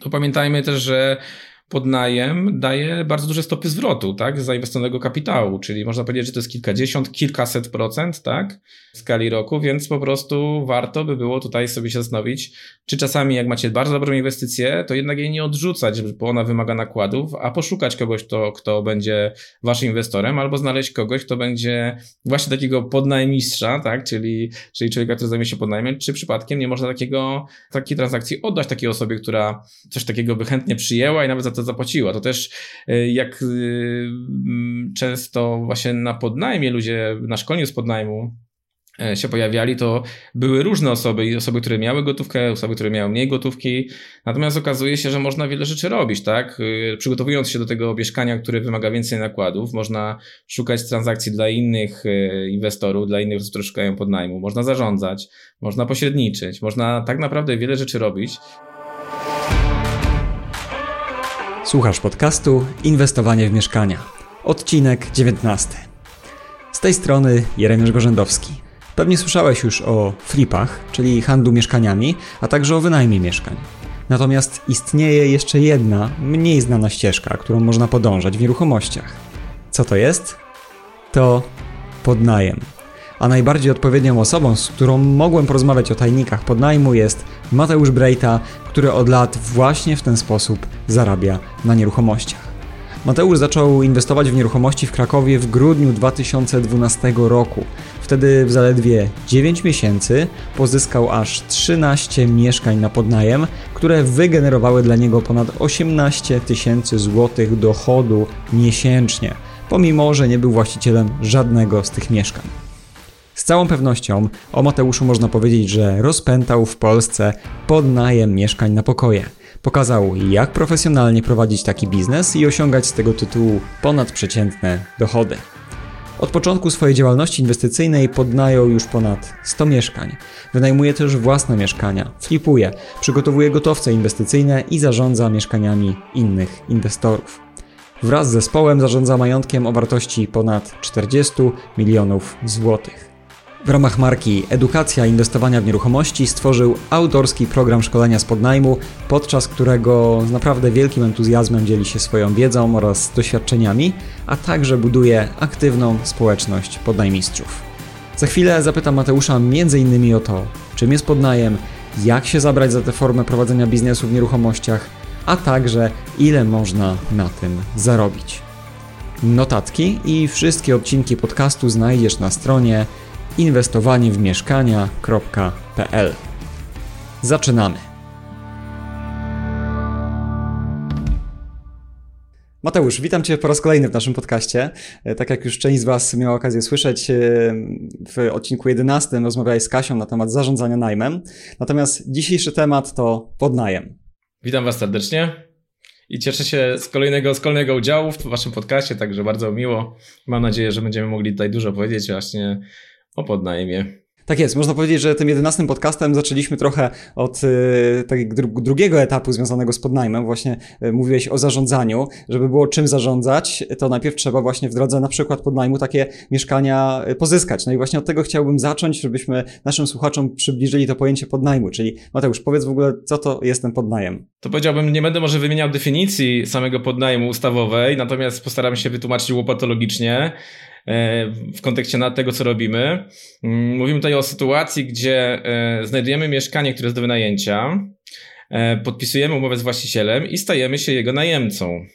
to pamiętajmy też, że podnajem daje bardzo duże stopy zwrotu, tak, zainwestowanego kapitału, czyli można powiedzieć, że to jest kilkadziesiąt, kilkaset procent, tak, w skali roku, więc po prostu warto by było tutaj sobie się zastanowić, czy czasami jak macie bardzo dobrą inwestycję, to jednak jej nie odrzucać, bo ona wymaga nakładów, a poszukać kogoś, kto, kto będzie waszym inwestorem, albo znaleźć kogoś, kto będzie właśnie takiego podnajmistrza, tak, czyli, czyli człowieka, który zajmie się podnajmem, czy przypadkiem nie można takiego, takiej transakcji oddać takiej osobie, która coś takiego by chętnie przyjęła i nawet za to zapłaciła. To też y, jak y, mm, często właśnie na podnajmie ludzie, na szkoleniu z podnajmu e, się pojawiali, to były różne osoby, osoby, które miały gotówkę, osoby, które miały mniej gotówki. Natomiast okazuje się, że można wiele rzeczy robić, tak? Y, przygotowując się do tego mieszkania, które wymaga więcej nakładów, można szukać transakcji dla innych inwestorów, dla innych, którzy szukają podnajmu, można zarządzać, można pośredniczyć, można tak naprawdę wiele rzeczy robić. Słuchasz podcastu Inwestowanie w mieszkania. Odcinek 19. Z tej strony Jeremiasz Gorzędowski. Pewnie słyszałeś już o flipach, czyli handlu mieszkaniami, a także o wynajmie mieszkań. Natomiast istnieje jeszcze jedna, mniej znana ścieżka, którą można podążać w nieruchomościach. Co to jest? To podnajem. A najbardziej odpowiednią osobą, z którą mogłem porozmawiać o tajnikach podnajmu jest Mateusz Brejta, który od lat właśnie w ten sposób zarabia na nieruchomościach. Mateusz zaczął inwestować w nieruchomości w Krakowie w grudniu 2012 roku. Wtedy w zaledwie 9 miesięcy pozyskał aż 13 mieszkań na podnajem, które wygenerowały dla niego ponad 18 tysięcy złotych dochodu miesięcznie, pomimo że nie był właścicielem żadnego z tych mieszkań. Z całą pewnością o Mateuszu można powiedzieć, że rozpętał w Polsce podnajem mieszkań na pokoje. Pokazał, jak profesjonalnie prowadzić taki biznes i osiągać z tego tytułu ponadprzeciętne dochody. Od początku swojej działalności inwestycyjnej podnajął już ponad 100 mieszkań. Wynajmuje też własne mieszkania, flipuje, przygotowuje gotowce inwestycyjne i zarządza mieszkaniami innych inwestorów. Wraz z zespołem zarządza majątkiem o wartości ponad 40 milionów złotych. W ramach marki Edukacja Inwestowania w Nieruchomości stworzył autorski program szkolenia z podnajmu, podczas którego z naprawdę wielkim entuzjazmem dzieli się swoją wiedzą oraz doświadczeniami, a także buduje aktywną społeczność podnajmistrzów. Za chwilę zapytam Mateusza m.in. o to, czym jest podnajem, jak się zabrać za tę formę prowadzenia biznesu w nieruchomościach, a także ile można na tym zarobić. Notatki i wszystkie odcinki podcastu znajdziesz na stronie inwestowanie w mieszkania.pl. Zaczynamy. Mateusz, witam Cię po raz kolejny w naszym podcaście. E, tak jak już część z Was miała okazję słyszeć, e, w odcinku 11 rozmawiałeś z Kasią na temat zarządzania najmem. Natomiast dzisiejszy temat to podnajem. Witam Was serdecznie i cieszę się z kolejnego, z kolejnego udziału w Waszym podcaście, także bardzo miło. Mam nadzieję, że będziemy mogli tutaj dużo powiedzieć właśnie o podnajmie. Tak jest, można powiedzieć, że tym jedenastym podcastem zaczęliśmy trochę od y, takiego dru drugiego etapu związanego z podnajmem. Właśnie y, mówiłeś o zarządzaniu. Żeby było czym zarządzać, to najpierw trzeba właśnie w drodze na przykład podnajmu takie mieszkania y, pozyskać. No i właśnie od tego chciałbym zacząć, żebyśmy naszym słuchaczom przybliżyli to pojęcie podnajmu. Czyli Mateusz, powiedz w ogóle, co to jest ten podnajem? To powiedziałbym, nie będę może wymieniał definicji samego podnajmu ustawowej, natomiast postaram się wytłumaczyć łopatologicznie. E, w kontekście tego, co robimy. Mm, mówimy tutaj o sytuacji, gdzie e, znajdujemy mieszkanie, które jest do wynajęcia, e, podpisujemy umowę z właścicielem i stajemy się jego najemcą.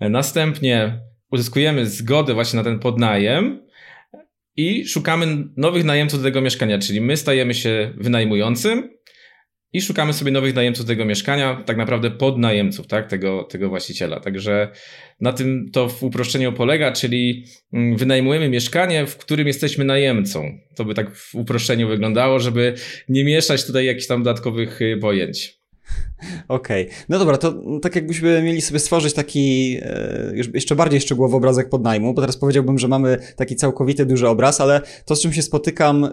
Następnie uzyskujemy zgodę właśnie na ten podnajem i szukamy nowych najemców do tego mieszkania, czyli my stajemy się wynajmującym, i szukamy sobie nowych najemców tego mieszkania, tak naprawdę podnajemców, tak, tego, tego właściciela. Także na tym to w uproszczeniu polega, czyli mm, wynajmujemy mieszkanie, w którym jesteśmy najemcą. To by tak w uproszczeniu wyglądało, żeby nie mieszać tutaj jakichś tam dodatkowych y, pojęć. Okej. Okay. No dobra, to tak jakbyśmy mieli sobie stworzyć taki e, jeszcze bardziej szczegółowy obrazek podnajmu, bo teraz powiedziałbym, że mamy taki całkowity duży obraz, ale to z czym się spotykam,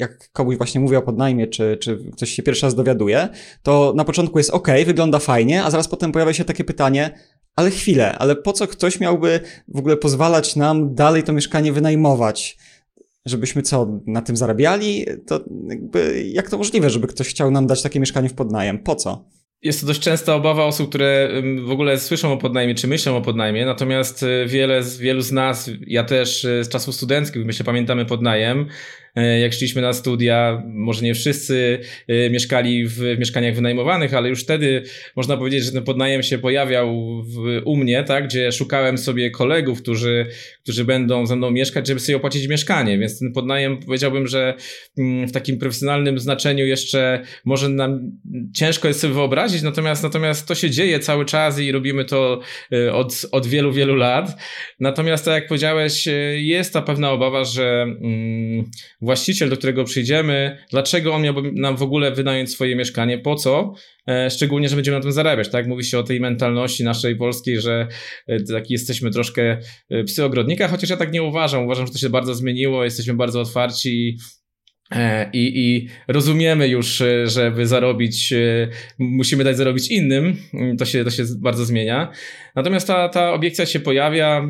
jak komuś właśnie mówię o podnajmie, czy, czy ktoś się pierwszy raz dowiaduje, to na początku jest ok, wygląda fajnie, a zaraz potem pojawia się takie pytanie, ale chwilę, ale po co ktoś miałby w ogóle pozwalać nam dalej to mieszkanie wynajmować? Żebyśmy co, na tym zarabiali, to jakby jak to możliwe, żeby ktoś chciał nam dać takie mieszkanie w podnajem? Po co? jest to dość częsta obawa osób, które w ogóle słyszą o podnajmie, czy myślą o podnajmie, natomiast y, wiele, wielu z nas, ja też y, z czasów studenckich, myślę, pamiętamy podnajem, E, jak szliśmy na studia, może nie wszyscy e, mieszkali w mieszkaniach wynajmowanych, ale już wtedy można powiedzieć, że ten podnajem się pojawiał w, u mnie, tak, gdzie szukałem sobie kolegów, którzy, którzy będą ze mną mieszkać, żeby sobie opłacić mieszkanie, więc ten podnajem powiedziałbym, że mm, w takim profesjonalnym znaczeniu jeszcze może nam ciężko jest sobie wyobrazić, natomiast, natomiast to się dzieje cały czas i robimy to e, od, od wielu, wielu lat. Natomiast tak jak powiedziałeś, jest ta pewna obawa, że mm, właściciel, do którego przyjdziemy, dlaczego on miałby nam w ogóle wynająć swoje mieszkanie, po co, e, szczególnie, że będziemy na tym zarabiać, tak? Mówi się o tej mentalności naszej polskiej, że e, taki jesteśmy troszkę e, psy ogrodnika, chociaż ja tak nie uważam. Uważam, że to się bardzo zmieniło, jesteśmy bardzo otwarci I, I rozumiemy już, e, żeby zarobić, e, musimy dać zarobić innym. To się, to się bardzo zmienia. Natomiast ta, ta obiekcja się pojawia.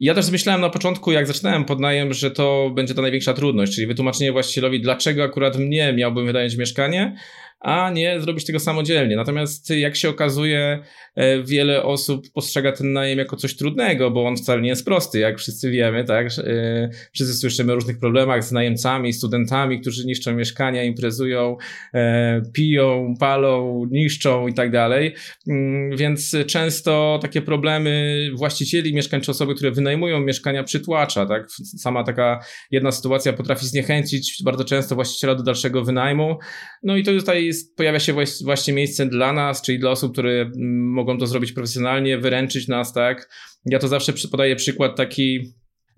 Ja też myślałem na początku, jak zaczynałem podnajem, że to będzie ta największa trudność, czyli wytłumaczenie właścicielowi, dlaczego akurat mnie miałbym wynająć mieszkanie, a nie zrobić tego samodzielnie. Natomiast jak się okazuje, e, wiele osób postrzega ten najem jako coś trudnego, bo on wcale nie jest prosty, jak wszyscy wiemy, tak? E, wszyscy słyszymy o różnych problemach z najemcami, studentami, którzy niszczą mieszkania, imprezują, e, piją, palą, niszczą i tak dalej. Mm, więc często takie problemy właścicieli mieszkań czy osoby, które wynajmują mieszkania przytłacza, tak? Sama taka jedna sytuacja potrafi zniechęcić bardzo często właściciela do dalszego wynajmu. No i to tutaj jest, pojawia się właśnie miejsce dla nas, czyli dla osób, które mm, mogą to zrobić profesjonalnie, wyręczyć nas, tak. Ja to zawsze podaję przykład taki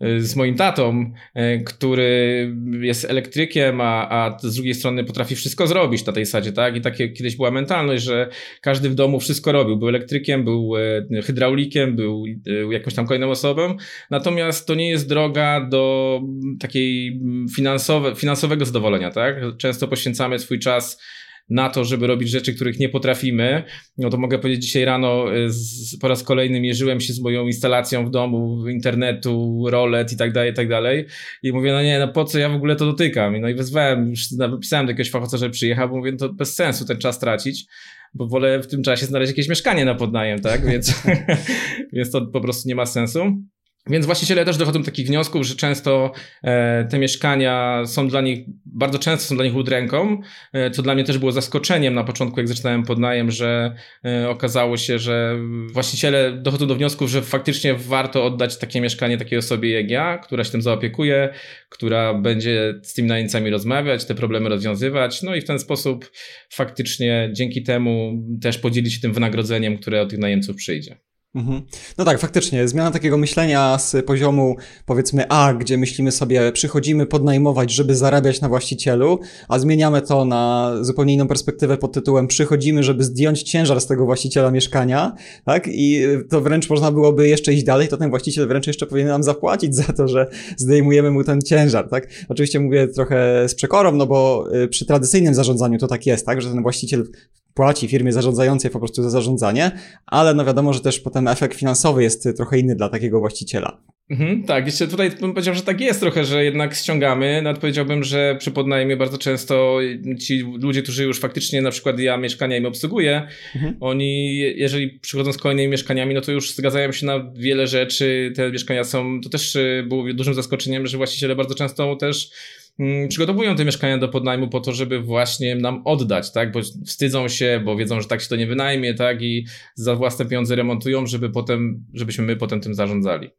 y, z moim tatą, y, który jest elektrykiem, a, a z drugiej strony potrafi wszystko zrobić na tej sadzie, tak? I takie kiedyś była mentalność, że każdy w domu wszystko robił. Był elektrykiem, był y, hydraulikiem, był jakąś tam kolejną osobą. Natomiast to nie jest droga do takiej finansowe, finansowego zadowolenia, tak? Często poświęcamy swój czas na to, żeby robić rzeczy, których nie potrafimy, no to mogę powiedzieć, dzisiaj rano y, z, po raz kolejny mierzyłem się z moją instalacją w domu, internetu, rolet i tak dalej, i tak dalej. I mówię, no nie, no po co ja w ogóle to dotykam? No i wezwałem, już napisałem do jakiegoś fachowca, żeby przyjechał, bo mówię, no to bez sensu ten czas tracić bo wolę w tym czasie znaleźć jakieś mieszkanie na podnajem, tak? Więc, więc to po prostu nie ma sensu. Więc właściciele też dochodzą do takich wniosków, że często e, te mieszkania są dla nich, bardzo często są dla nich udręką, e, co dla mnie też było zaskoczeniem na początku, jak zaczynałem podnajem, że e, okazało się, że właściciele dochodzą do wniosków, że faktycznie warto oddać takie mieszkanie takiej osobie jak ja, która się tym zaopiekuje, która będzie z tymi najemcami rozmawiać, te problemy rozwiązywać, no i w ten sposób faktycznie dzięki temu też podzielić się tym wynagrodzeniem, które od tych najemców przyjdzie. Mhm. No tak, faktycznie. Zmiana takiego myślenia z poziomu powiedzmy A, gdzie myślimy sobie, przychodzimy podnajmować, żeby zarabiać na właścicielu, a zmieniamy to na zupełnie inną perspektywę pod tytułem przychodzimy, żeby zdjąć ciężar z tego właściciela mieszkania, tak? I to wręcz można byłoby jeszcze iść dalej, to ten właściciel wręcz jeszcze powinien nam zapłacić za to, że zdejmujemy mu ten ciężar, tak? Oczywiście mówię trochę z przekorą, no bo y, przy tradycyjnym zarządzaniu to tak jest, tak? Że ten właściciel płaci firmie zarządzającej po prostu za zarządzanie, ale no wiadomo, że też potem efekt finansowy jest trochę inny dla takiego właściciela. Mhm, tak, jeszcze tutaj bym powiedział, że tak jest trochę, że jednak ściągamy. Nawet powiedziałbym, że przy podnajmie bardzo często ci ludzie, którzy już faktycznie na przykład ja mieszkania im obsługuję, mhm. oni jeżeli przychodzą z kolejnymi mieszkaniami, no to już zgadzają się na wiele rzeczy. Te mieszkania są, to też y, było dużym zaskoczeniem, że właściciele bardzo często też przygotowują te mieszkania do podnajmu po to, żeby właśnie nam oddać, tak? Bo wstydzą się, bo wiedzą, że tak się to nie wynajmie, tak? I za własne pieniądze remontują, żeby potem, żebyśmy my potem tym zarządzali.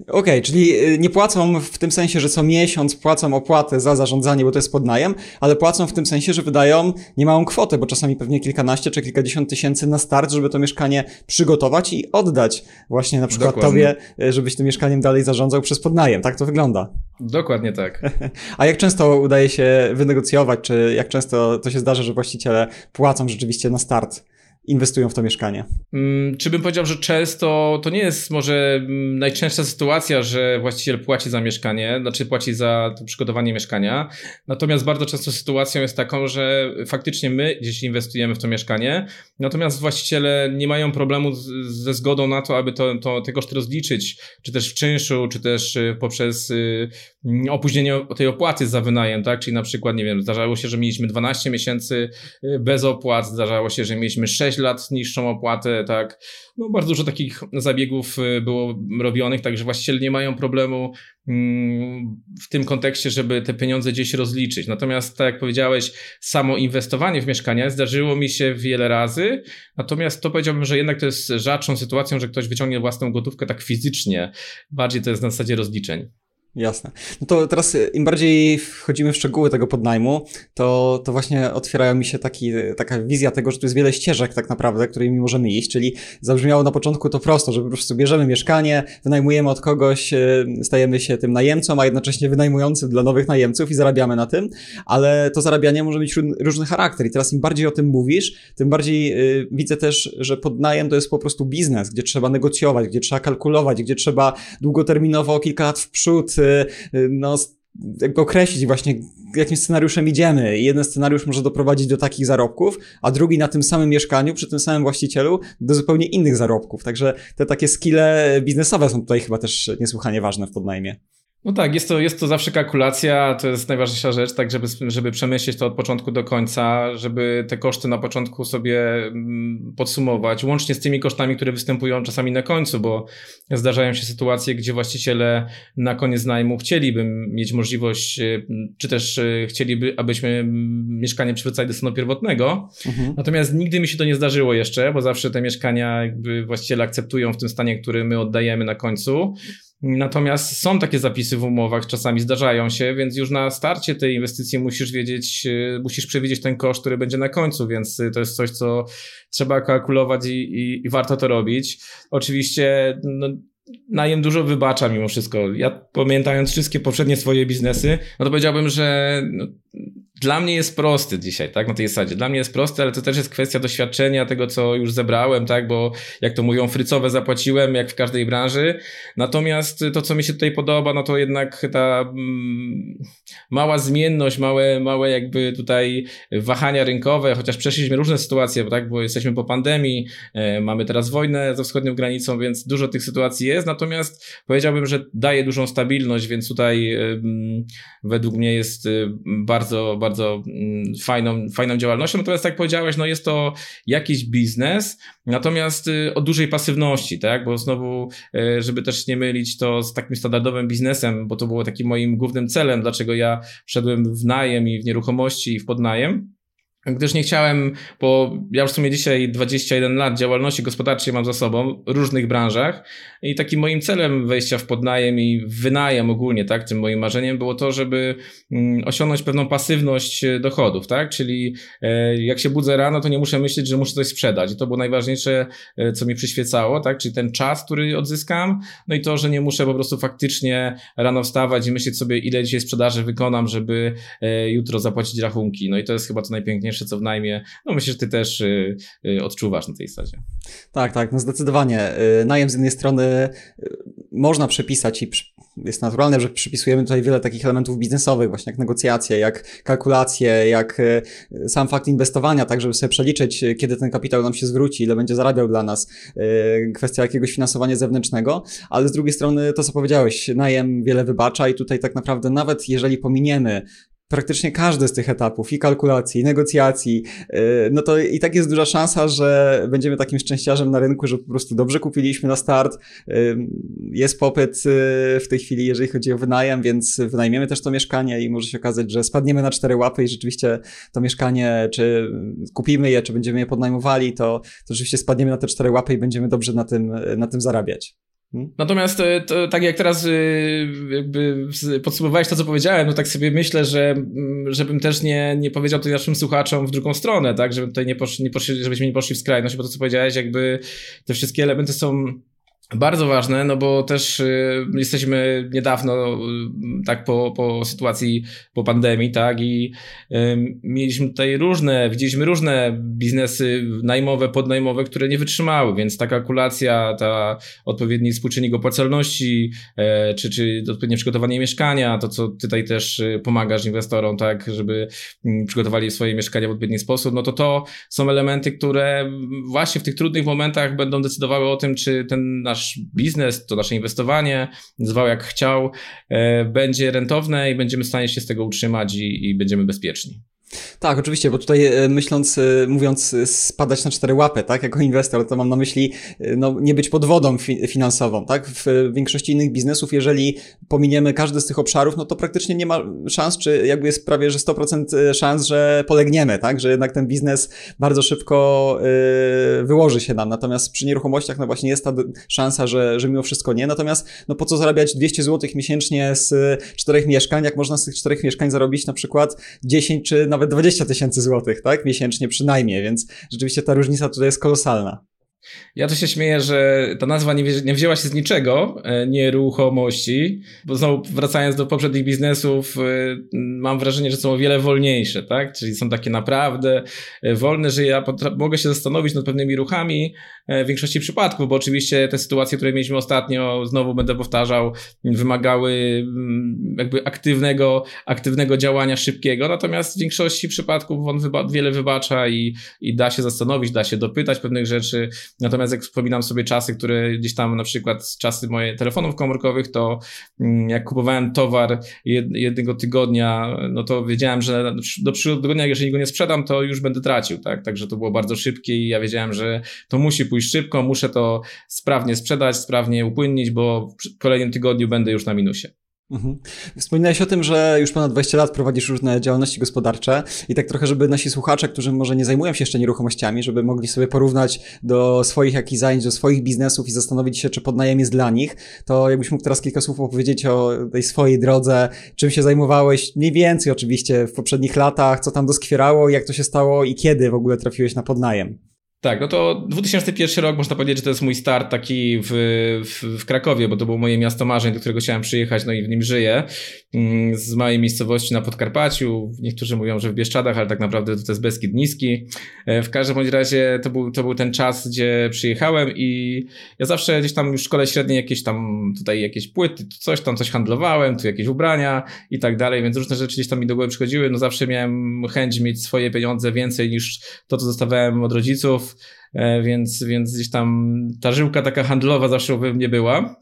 Okej, okay, czyli y, nie płacą w tym sensie, że co miesiąc płacą opłatę za zarządzanie, bo to jest podnajem, ale płacą w tym sensie, że wydają niemałą kwotę, bo czasami pewnie kilkanaście czy kilkadziesiąt tysięcy na start, żeby to mieszkanie przygotować i oddać właśnie na przykład Dokładnie. tobie, y, żebyś tym mieszkaniem dalej zarządzał przez podnajem. Tak to wygląda. Dokładnie tak. A jak często udaje się wynegocjować, czy jak często to się zdarza, że właściciele płacą rzeczywiście na start? Inwestują w to mieszkanie. Hmm, czy bym powiedział, że często to nie jest może mm, najczęstsza sytuacja, że właściciel płaci za mieszkanie, znaczy płaci za to przygotowanie mieszkania. Natomiast bardzo często sytuacją jest taką, że faktycznie my gdzieś inwestujemy w to mieszkanie, natomiast właściciele nie mają problemu z, ze zgodą na to, aby to, to, te koszty rozliczyć, czy też w czynszu, czy też y, poprzez y, opóźnienie tej opłaty za wynajem, tak? Czyli na przykład, nie wiem, zdarzało się, że mieliśmy 12 miesięcy y, bez opłat, zdarzało się, że mieliśmy 6 lat niższą opłatę, tak? No bardzo dużo takich zabiegów y, było robionych, także właściciele nie mają problemu mm, w tym kontekście, żeby te pieniądze gdzieś rozliczyć. Natomiast, tak jak powiedziałeś, samo inwestowanie w mieszkania zdarzyło mi się wiele razy, natomiast to powiedziałbym, że jednak to jest rzadszą sytuacją, że ktoś wyciągnie własną gotówkę tak fizycznie. Bardziej to jest na zasadzie rozliczeń. Jasne. No to teraz e, im bardziej wchodzimy w szczegóły tego podnajmu, to, to właśnie otwierają mi się taki, taka wizja tego, że tu jest wiele ścieżek tak naprawdę, którymi możemy iść, czyli zabrzmiało na początku to prosto, że po prostu bierzemy mieszkanie, wynajmujemy od kogoś, e, stajemy się tym najemcą, a jednocześnie wynajmującym dla nowych najemców i zarabiamy na tym, ale to zarabianie może mieć różny charakter i teraz im bardziej o tym mówisz, tym bardziej y, widzę też, że podnajem to jest po prostu biznes, gdzie trzeba negocjować, gdzie trzeba kalkulować, gdzie trzeba długoterminowo kilka lat w przód Y, no, określić właśnie, jakim scenariuszem idziemy. I jeden scenariusz może doprowadzić do takich zarobków, a drugi na tym samym mieszkaniu, przy tym samym właścicielu, do zupełnie innych zarobków. Także te takie skille biznesowe są tutaj chyba też niesłychanie ważne w podnajmie. No tak, jest to, jest to zawsze kalkulacja, to jest najważniejsza rzecz, tak żeby, żeby przemyśleć to od początku do końca, żeby te koszty na początku sobie mm, podsumować, łącznie z tymi kosztami, które występują czasami na końcu, bo zdarzają się sytuacje, gdzie właściciele na koniec najmu chcieliby mieć możliwość, y, czy też y, chcieliby, abyśmy mieszkanie przywracali do stanu pierwotnego, mhm. natomiast nigdy mi się to nie zdarzyło jeszcze, bo zawsze te mieszkania jakby właściciele akceptują w tym stanie, który my oddajemy na końcu. Natomiast są takie zapisy w umowach, czasami zdarzają się, więc już na starcie tej inwestycji musisz wiedzieć, y, musisz przewidzieć ten koszt, który będzie na końcu, więc y, to jest coś, co trzeba kalkulować i, i, i warto to robić. Oczywiście, no, najem dużo wybacza mimo wszystko. Ja pamiętając wszystkie poprzednie swoje biznesy, no to powiedziałbym, że no, dla mnie jest prosty dzisiaj, tak, na tej zasadzie. Dla mnie jest prosty, ale to też jest kwestia doświadczenia tego, co już zebrałem, tak, bo jak to mówią, frycowe zapłaciłem, jak w każdej branży. Natomiast to, co mi się tutaj podoba, no to jednak ta mm, mała zmienność, małe, małe jakby tutaj wahania rynkowe, chociaż przeszliśmy różne sytuacje, tak, bo jesteśmy po pandemii, e, mamy teraz wojnę ze wschodnią granicą, więc dużo tych sytuacji jest, natomiast powiedziałbym, że daje dużą stabilność, więc tutaj e, według mnie jest e, bardzo, bardzo bardzo mm, fajną, fajną działalnością. Natomiast tak jak powiedziałeś, no jest to jakiś biznes, natomiast y, o dużej pasywności, tak? Bo znowu, y, żeby też nie mylić to z takim standardowym biznesem, bo to było takim moim głównym celem, dlaczego ja wszedłem w najem i w nieruchomości i w podnajem gdyż nie chciałem, bo ja już w sumie dzisiaj 21 lat działalności gospodarczej mam za sobą w różnych branżach i takim moim celem wejścia w podnajem i wynajem ogólnie, tak, tym moim marzeniem było to, żeby mm, osiągnąć pewną pasywność e, dochodów, tak, czyli e, jak się budzę rano, to nie muszę myśleć, że muszę coś sprzedać. I to było najważniejsze, e, co mi przyświecało, tak, czyli ten czas, który odzyskam, no i to, że nie muszę po prostu faktycznie rano wstawać i myśleć sobie, ile dzisiaj sprzedaży wykonam, żeby jutro zapłacić rachunki, no i to jest chyba to najpiękniejsze co w najmie. No myślę, że ty też y, y, odczuwasz na tej zasadzie. Tak, tak, no zdecydowanie. Y, najem z jednej strony można przepisać i jest naturalne, że przypisujemy tutaj wiele takich elementów biznesowych, właśnie jak negocjacje, jak kalkulacje, jak sam fakt inwestowania, tak żeby sobie przeliczyć, kiedy ten kapitał nam się zwróci, ile będzie zarabiał dla nas, kwestia jakiegoś finansowania zewnętrznego, ale z drugiej strony to, co powiedziałeś, najem wiele wybacza i tutaj tak naprawdę nawet jeżeli pominiemy praktycznie każdy z tych etapów i kalkulacji, i negocjacji, y, no to i tak jest duża szansa, że będziemy takim szczęściarzem na rynku, że po prostu dobrze kupiliśmy na start. Y, jest popyt y, w tej chwili, jeżeli chodzi o wynajem, więc wynajmiemy też to mieszkanie i może się okazać, że spadniemy na cztery łapy i rzeczywiście to mieszkanie, czy kupimy je, czy będziemy je podnajmowali, to, to rzeczywiście spadniemy na te cztery łapy i będziemy dobrze na tym, na tym zarabiać. Hmm? Natomiast e, tak jak teraz e, jakby podsumowałeś to, co powiedziałem, no tak sobie myślę, że żebym też nie, nie powiedział to naszym słuchaczom w drugą stronę, tak, żeby tutaj nie poszli, nie poszli, żebyśmy nie poszli w skrajność, bo to, co powiedziałeś, jakby te wszystkie elementy są bardzo ważne, no bo też y, jesteśmy niedawno y, tak po, po sytuacji, po pandemii, tak, i mieliśmy tutaj różne, widzieliśmy różne biznesy najmowe, podnajmowe, które nie wytrzymały, więc ta kalkulacja, ta odpowiedni współczynnik opłacalności, y, czy, czy odpowiednie przygotowanie mieszkania, to co tutaj też y, pomagasz inwestorom, tak, żeby mm, przygotowali swoje mieszkania w odpowiedni sposób, no to to są elementy, które właśnie w tych trudnych momentach będą decydowały o tym, czy ten nasz nasz biznes, to nasze inwestowanie, zwał jak chciał, e, będzie rentowne i będziemy w stanie się z tego utrzymać i, i będziemy bezpieczni. Tak, oczywiście, bo tutaj e, myśląc, e, mówiąc e, spadać na cztery łapy, tak, jako inwestor, to mam na myśli no, nie być pod wodą fi finansową, tak? W większości innych biznesów, jeżeli pominiemy każdy z tych obszarów, no to praktycznie nie ma szans, czy jakby jest prawie, że 100% szans, że polegniemy, tak? Że jednak ten biznes bardzo szybko yy, wyłoży się nam. Natomiast przy nieruchomościach, no właśnie jest ta szansa, że, że mimo wszystko nie. Natomiast, no po co zarabiać 200 zł miesięcznie z czterech mieszkań, jak można z tych czterech mieszkań zarobić na przykład 10 czy nawet nawet 20 tysięcy złotych, tak? Miesięcznie przynajmniej, więc rzeczywiście ta różnica tutaj jest kolosalna. Ja to się śmieję, że ta nazwa nie, nie wzięła się z niczego, e, nieruchomości, bo znowu wracając do poprzednich biznesów, e, mam wrażenie, że są o wiele wolniejsze, tak? Czyli są takie naprawdę e, wolne, że ja mogę się zastanowić nad pewnymi ruchami w większości przypadków, bo oczywiście te sytuacje, które mieliśmy ostatnio, znowu będę powtarzał, wymagały mm, jakby aktywnego, aktywnego działania szybkiego, natomiast w większości przypadków on wyba wiele wybacza i, i da się zastanowić, da się dopytać pewnych rzeczy, Natomiast jak wspominam sobie czasy, które gdzieś tam na przykład czasy moje telefonów komórkowych, to mm, jak kupowałem towar jednego tygodnia, no to wiedziałem, że do przyszłego tygodnia, jeżeli go nie sprzedam, to już będę tracił, tak? Także to było bardzo szybkie i ja wiedziałem, że to musi pójść szybko, muszę to sprawnie sprzedać, sprawnie upłynnić, bo w kolejnym tygodniu będę już na minusie. Mhm. Wspominałeś o tym, że już ponad 20 lat prowadzisz różne działalności gospodarcze i tak trochę, żeby nasi słuchacze, którzy może nie zajmują się jeszcze nieruchomościami, żeby mogli sobie porównać do swoich jakichś zajęć, do swoich biznesów i zastanowić się, czy podnajem jest dla nich, to jakbyś mógł teraz kilka słów opowiedzieć o tej swojej drodze, czym się zajmowałeś, mniej więcej oczywiście w poprzednich latach, co tam doskwierało, jak to się stało i kiedy w ogóle trafiłeś na podnajem. Tak, no to 2001 rok można powiedzieć, że to jest mój start taki w, w, w, Krakowie, bo to było moje miasto marzeń, do którego chciałem przyjechać, no i w nim żyję. Mm, z mojej miejscowości na Podkarpaciu. Niektórzy mówią, że w Bieszczadach, ale tak naprawdę to jest Beskid Niski. E, w każdym bądź razie to był, to był ten czas, gdzie przyjechałem i ja zawsze gdzieś tam w szkole średniej jakieś tam tutaj jakieś płyty, coś tam coś handlowałem, tu jakieś ubrania i tak dalej, więc różne rzeczy gdzieś tam mi do głowy przychodziły. No zawsze miałem chęć mieć swoje pieniądze więcej niż to, co dostawałem od rodziców więc, więc gdzieś tam ta żyłka taka handlowa zawsze we mnie była.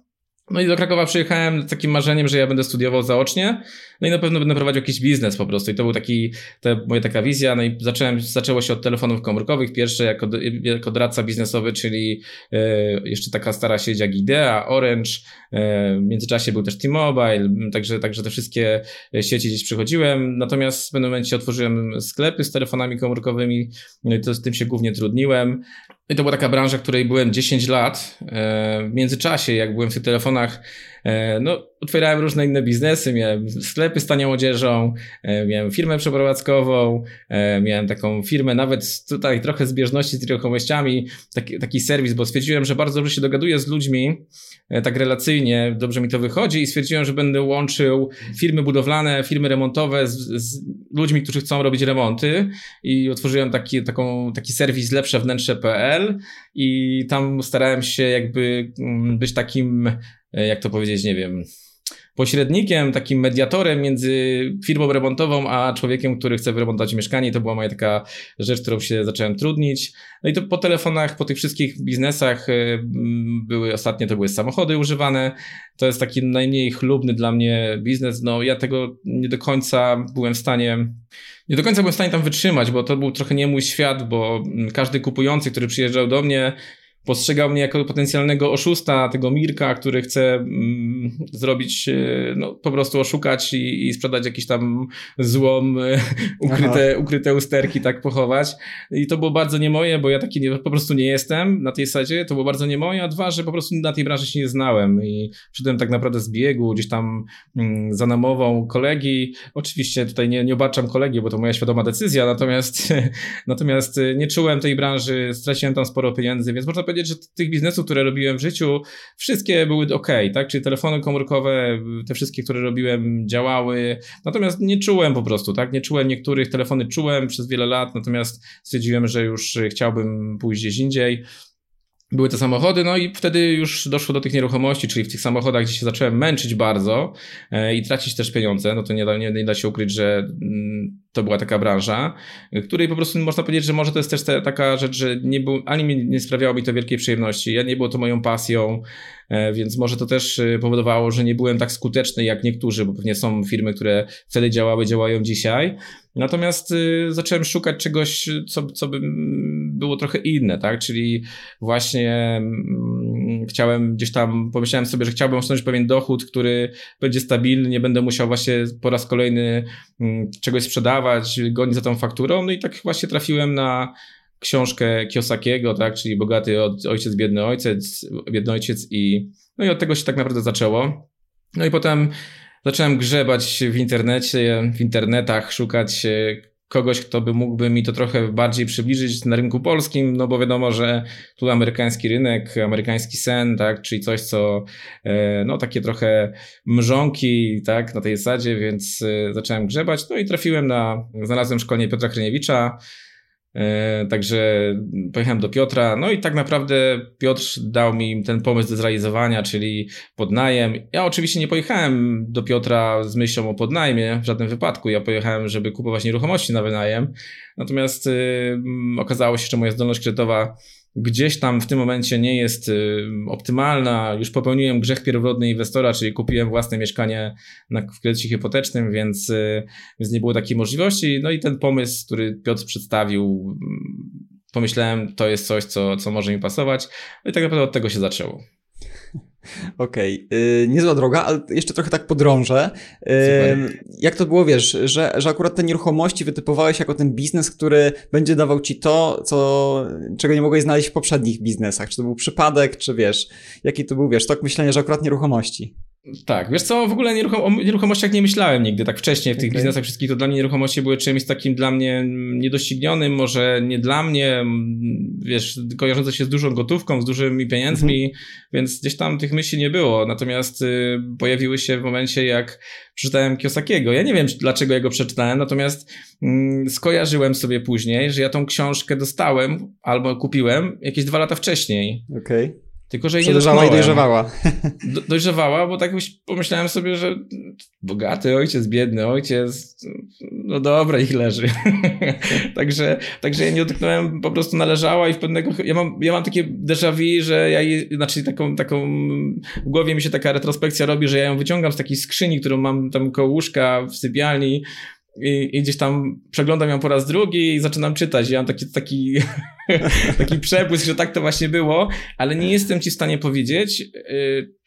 No i do Krakowa przyjechałem z takim marzeniem, że ja będę studiował zaocznie, no i na pewno będę prowadził jakiś biznes po prostu. I to był taki, to moja taka wizja. No i zacząłem, zaczęło się od telefonów komórkowych. Pierwsze jako, jako doradca biznesowy, czyli e, jeszcze taka stara sieć jak Idea, Orange. E, w międzyczasie był też T-Mobile, także, także te wszystkie sieci gdzieś przychodziłem. Natomiast w pewnym momencie otworzyłem sklepy z telefonami komórkowymi, no i to z tym się głównie trudniłem. I to była taka branża, której byłem 10 lat. E, w międzyczasie, jak byłem w tych telefonach, no, otwierałem różne inne biznesy, miałem sklepy z tanią odzieżą, e, miałem firmę przeprowadzkową, miałem taką firmę nawet tutaj trochę zbieżności z nieruchomościami, taki, taki serwis, bo stwierdziłem, że bardzo dobrze się dogaduję z ludźmi, tak relacyjnie, dobrze mi to wychodzi i stwierdziłem, że będę łączył firmy budowlane, firmy remontowe z, z ludźmi, którzy chcą robić remonty i otworzyłem taki, taką, taki serwis lepsze wnętrze.pl i tam starałem się jakby mm, być takim, e, jak to powiedzieć, nie wiem, pośrednikiem, takim mediatorem między firmą remontową a człowiekiem, który chce wyremontować mieszkanie. To była moja taka rzecz, którą się zacząłem trudnić. No i to po telefonach, po tych wszystkich biznesach e, były ostatnie, to były samochody używane. To jest taki najmniej chlubny dla mnie biznes. No ja tego nie do końca byłem w stanie nie do końca byłem w stanie tam wytrzymać, bo to był trochę nie mój świat, bo każdy kupujący, który przyjeżdżał do mnie, postrzegał mnie jako potencjalnego oszusta, tego Mirka, który chce mm, zrobić, e, no po prostu oszukać i, i sprzedać jakiś tam złom, e, ukryte, ukryte usterki, tak pochować. I to było bardzo nie moje, bo ja taki nie, po prostu nie jestem na tej sadzie, to było bardzo nie moje, a dwa, że po prostu na tej branży się nie znałem i przyszedłem tak naprawdę z biegu, gdzieś tam mm, za namową kolegi. Oczywiście tutaj nie, nie obaczam kolegi, bo to moja świadoma decyzja, natomiast, natomiast nie czułem tej branży, straciłem tam sporo pieniędzy, więc można powiedzieć, powiedzieć, że tych biznesów, które robiłem w życiu, wszystkie były ok, tak? Czyli telefony komórkowe, te wszystkie, które robiłem, działały. Natomiast nie czułem po prostu, tak? Nie czułem niektórych, telefony czułem przez wiele lat, natomiast stwierdziłem, że już chciałbym pójść gdzieś indziej. Były te samochody, no i wtedy już doszło do tych nieruchomości, czyli w tych samochodach, gdzie się zacząłem męczyć bardzo e, i tracić też pieniądze, no to nie da, nie, nie da się ukryć, że mm, to była taka branża, której po prostu można powiedzieć, że może to jest też ta, taka rzecz, że nie był, ani mi nie sprawiało mi to wielkiej przyjemności, ja nie było to moją pasją, e, więc może to też e, powodowało, że nie byłem tak skuteczny jak niektórzy, bo pewnie są firmy, które wtedy działały, działają dzisiaj. Natomiast zacząłem szukać czegoś, co, co by było trochę inne, tak? Czyli właśnie mm, chciałem gdzieś tam, pomyślałem sobie, że chciałbym osiągnąć pewien dochód, który będzie stabilny, nie będę musiał właśnie po raz kolejny mm, czegoś sprzedawać, gonić za tą fakturą. No i tak właśnie trafiłem na książkę Kiosakiego, tak? Czyli Bogaty ojciec, biedny ojciec, biedny ojciec i no i od tego się tak naprawdę zaczęło. No i potem zacząłem grzebać w internecie, w internetach, szukać e, kogoś, kto by mógłby mi to trochę bardziej przybliżyć na rynku polskim, no bo wiadomo, że tu amerykański rynek, amerykański sen, tak, czyli coś, co, e, no takie trochę mrzonki, tak, na tej zasadzie, więc e, zacząłem grzebać, no i trafiłem na, znalazłem szkolenie Piotra Kryniewicza, także pojechałem do Piotra, no i tak naprawdę Piotr dał mi ten pomysł do zrealizowania, czyli podnajem. Ja oczywiście nie pojechałem do Piotra z myślą o podnajmie w żadnym wypadku. Ja pojechałem, żeby kupować nieruchomości na wynajem. Natomiast y, okazało się, że moja zdolność kredytowa gdzieś tam w tym momencie nie jest y, optymalna. Już popełniłem grzech pierworodny inwestora, czyli kupiłem własne mieszkanie na, w kredycie hipotecznym, więc, y, więc nie było takiej możliwości. No i ten pomysł, który Piotr przedstawił, mm, pomyślałem, to jest coś, co, co może mi pasować. No i tak naprawdę od tego się zaczęło. Okej, okay. Yy, niezła droga, ale jeszcze trochę tak podrążę. Yy, jak to było, wiesz, że, że akurat te nieruchomości wytypowałeś jako ten biznes, który będzie dawał ci to, co, czego nie mogłeś znaleźć w poprzednich biznesach? Czy to był przypadek, czy wiesz, jaki to był, wiesz, tok myślenia, że akurat nieruchomości? Tak, wiesz co, w ogóle nieruchom o nieruchomościach nie myślałem nigdy tak wcześniej w tych okay. biznesach wszystkich, to dla mnie nieruchomości były czymś takim dla mnie niedoścignionym, może nie dla mnie, wiesz, kojarzące się z dużą gotówką, z dużymi pieniędzmi, mm -hmm. więc gdzieś tam tych myśli nie było, natomiast y, pojawiły się w momencie, jak przeczytałem Kiosakiego. Ja nie wiem, dlaczego ja go przeczytałem, natomiast y, skojarzyłem sobie później, że ja tą książkę dostałem albo kupiłem jakieś dwa lata wcześniej. Okej. Okay. Tylko, że jej nie dotknąłem. i dojrzewała. Do, dojrzewała, bo tak pomyślałem sobie, że bogaty ojciec, biedny ojciec, no dobra, ich leży. także, także ja nie dotknąłem, po prostu należała i w pewnego, ja mam, ja mam takie déjà vu, że ja, je, znaczy taką, taką, w głowie mi się taka retrospekcja robi, że ja ją wyciągam z takiej skrzyni, którą mam tam koło łóżka w sypialni i, i gdzieś tam przeglądam ją po raz drugi i zaczynam czytać. Ja mam taki, taki, taki przepłysk, że tak to właśnie było, ale nie jestem ci w stanie powiedzieć,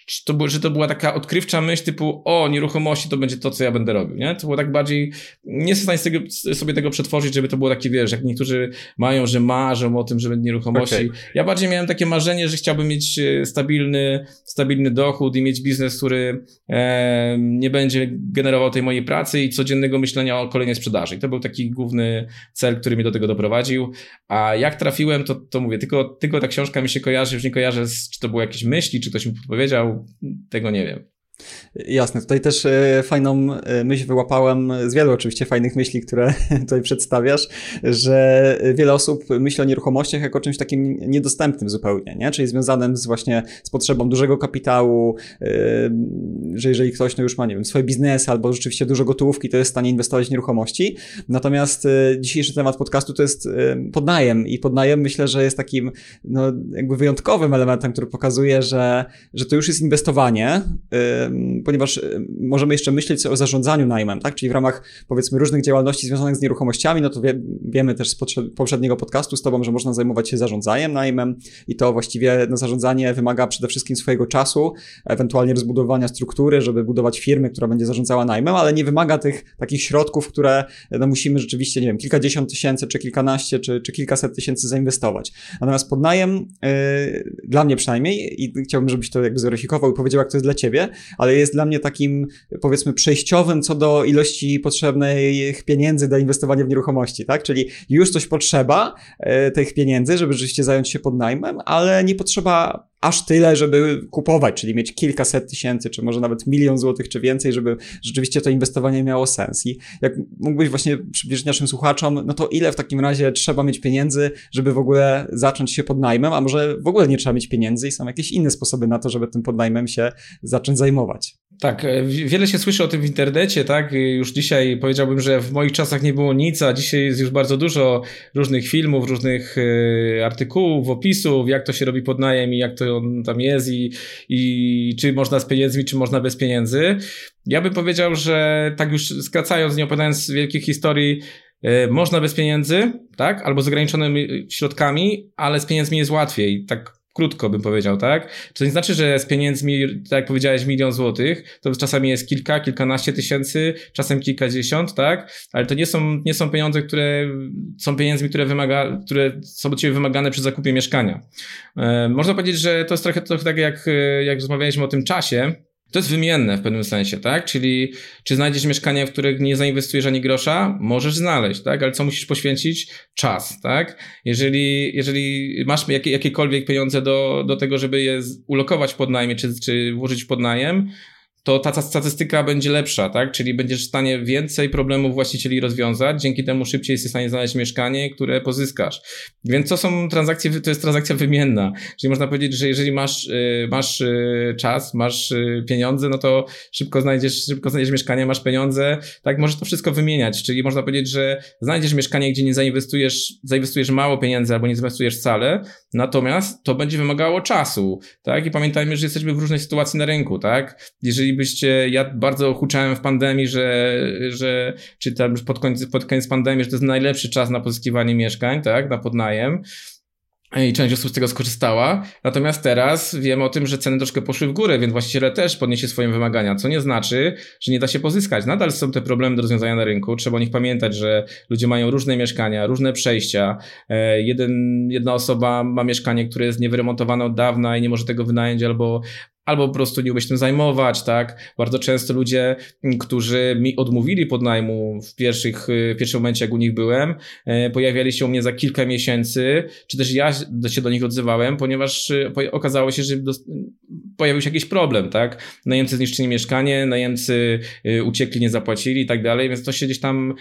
yy, to było, że to była taka odkrywcza myśl typu, o, nieruchomości to będzie to, co ja będę robił, nie? To było tak bardziej, nie jestem w stanie sobie tego przetworzyć, żeby to było takie, wiesz, jak niektórzy mają, że marzą o tym, żeby nieruchomości. Okay. Ja bardziej miałem takie marzenie, że chciałbym mieć e, stabilny, stabilny dochód i mieć biznes, który e, nie będzie generował tej mojej pracy i codziennego myślenia o kolejnej sprzedaży. I to był taki główny cel, który mnie do tego doprowadził. A jak trafiłem, to, to mówię, tylko, tylko ta książka mi się kojarzy, już nie kojarzę, z, czy to były jakieś myśli, czy ktoś mi podpowiedział, tego nie wiem. Jasne, tutaj też e, fajną e, myśl wyłapałem z wielu oczywiście fajnych myśli, które tutaj przedstawiasz, że wiele osób myśli o nieruchomościach jako czymś takim niedostępnym zupełnie, nie? czyli związanym z właśnie z potrzebą dużego kapitału, e, że jeżeli ktoś no już ma, nie wiem, swoje biznesy albo rzeczywiście dużo gotówki, to jest w stanie inwestować w nieruchomości. Natomiast dzisiejszy temat podcastu to jest podnajem i podnajem myślę, że jest takim no, jakby wyjątkowym elementem, który pokazuje, że, że to już jest inwestowanie, ponieważ możemy jeszcze myśleć o zarządzaniu najmem, tak? Czyli w ramach powiedzmy różnych działalności związanych z nieruchomościami, no to wie, wiemy też z poprzedniego podcastu z Tobą, że można zajmować się zarządzaniem najmem i to właściwie no, zarządzanie wymaga przede wszystkim swojego czasu, ewentualnie rozbudowania struktury, żeby budować firmy, która będzie zarządzała najmem, ale nie wymaga tych takich środków, które no, musimy rzeczywiście, nie wiem, kilkadziesiąt tysięcy, czy kilkanaście, czy, czy kilkaset tysięcy zainwestować. Natomiast podnajem, yy, dla mnie przynajmniej, i chciałbym, żebyś to jakby zweryfikował i powiedział, jak to jest dla Ciebie, ale jest dla mnie takim, powiedzmy, przejściowym co do ilości potrzebnych pieniędzy do inwestowania w nieruchomości, tak? Czyli już coś potrzeba e, tych pieniędzy, żeby rzeczywiście zająć się podnajmem, ale nie potrzeba aż tyle, żeby kupować, czyli mieć kilkaset tysięcy, czy może nawet milion złotych, czy więcej, żeby rzeczywiście to inwestowanie miało sens. I jak mógłbyś właśnie przybliżyć naszym słuchaczom, no to ile w takim razie trzeba mieć pieniędzy, żeby w ogóle zacząć się podnajmem, a może w ogóle nie trzeba mieć pieniędzy i są jakieś inne sposoby na to, żeby tym podnajmem się zacząć zajmować. Tak, e, wiele się słyszy o tym w internecie, tak? Już dzisiaj powiedziałbym, że w moich czasach nie było nic, a dzisiaj jest już bardzo dużo różnych filmów, różnych e, artykułów, opisów, jak to się robi pod najem i jak to tam jest i, i czy można z pieniędzmi, czy można bez pieniędzy. Ja bym powiedział, że tak już skracając, nie opowiadając wielkich historii, e, można bez pieniędzy, tak? Albo z ograniczonymi środkami, ale z pieniędzmi jest łatwiej. Tak krótko bym powiedział, tak? To nie znaczy, że z pieniędzmi, tak jak powiedziałeś, milion złotych, to czasami jest kilka, kilkanaście tysięcy, czasem kilkadziesiąt, tak? Ale to nie są, nie są pieniądze, które są pieniędzmi, które, wymaga, które są od ciebie wymagane przy zakupie mieszkania. E, można powiedzieć, że to jest trochę, trochę tak, jak, jak rozmawialiśmy o tym czasie, to jest wymienne w pewnym sensie, tak? Czyli czy znajdziesz mieszkanie, w którym nie zainwestujesz ani grosza? Możesz znaleźć, tak? Ale co musisz poświęcić? Czas, tak? Jeżeli, jeżeli masz jakie, jakiekolwiek pieniądze do, do tego, żeby je ulokować pod najmie, czy, czy włożyć w podnajem, to ta statystyka będzie lepsza, tak? Czyli będziesz w stanie więcej problemów właścicieli rozwiązać, dzięki temu szybciej jesteś w stanie znaleźć mieszkanie, które pozyskasz. Więc to są transakcje, to jest transakcja wymienna. Czyli można powiedzieć, że jeżeli masz, y, masz y, czas, masz y, pieniądze, no to szybko znajdziesz, szybko znajdziesz mieszkanie, masz pieniądze, tak? Możesz to wszystko wymieniać. Czyli można powiedzieć, że znajdziesz mieszkanie, gdzie nie zainwestujesz, zainwestujesz mało pieniędzy albo nie zainwestujesz wcale, natomiast to będzie wymagało czasu, tak? I pamiętajmy, że jesteśmy w różnej sytuacji na rynku, tak? Jeżeli byście, ja bardzo huczałem w pandemii, że, że czy tam pod koniec, pod koniec pandemii, że to jest najlepszy czas na pozyskiwanie mieszkań, tak, na podnajem. I część osób z tego skorzystała. Natomiast teraz wiem o tym, że ceny troszkę poszły w górę, więc właściciele też podniesie swoje wymagania, co nie znaczy, że nie da się pozyskać. Nadal są te problemy do rozwiązania na rynku. Trzeba o nich pamiętać, że ludzie mają różne mieszkania, różne przejścia. E, jeden, jedna osoba ma mieszkanie, które jest niewyremontowane od dawna i nie może tego wynająć, albo albo po prostu nie umie się tym zajmować, tak? Bardzo często ludzie, którzy mi odmówili podnajmu w pierwszych, w pierwszym momencie, jak u nich byłem, e, pojawiali się u mnie za kilka miesięcy, czy też ja się do nich odzywałem, ponieważ e, okazało się, że pojawił się jakiś problem, tak? Najemcy zniszczyli mieszkanie, najemcy e, uciekli, nie zapłacili i tak dalej, więc to się gdzieś tam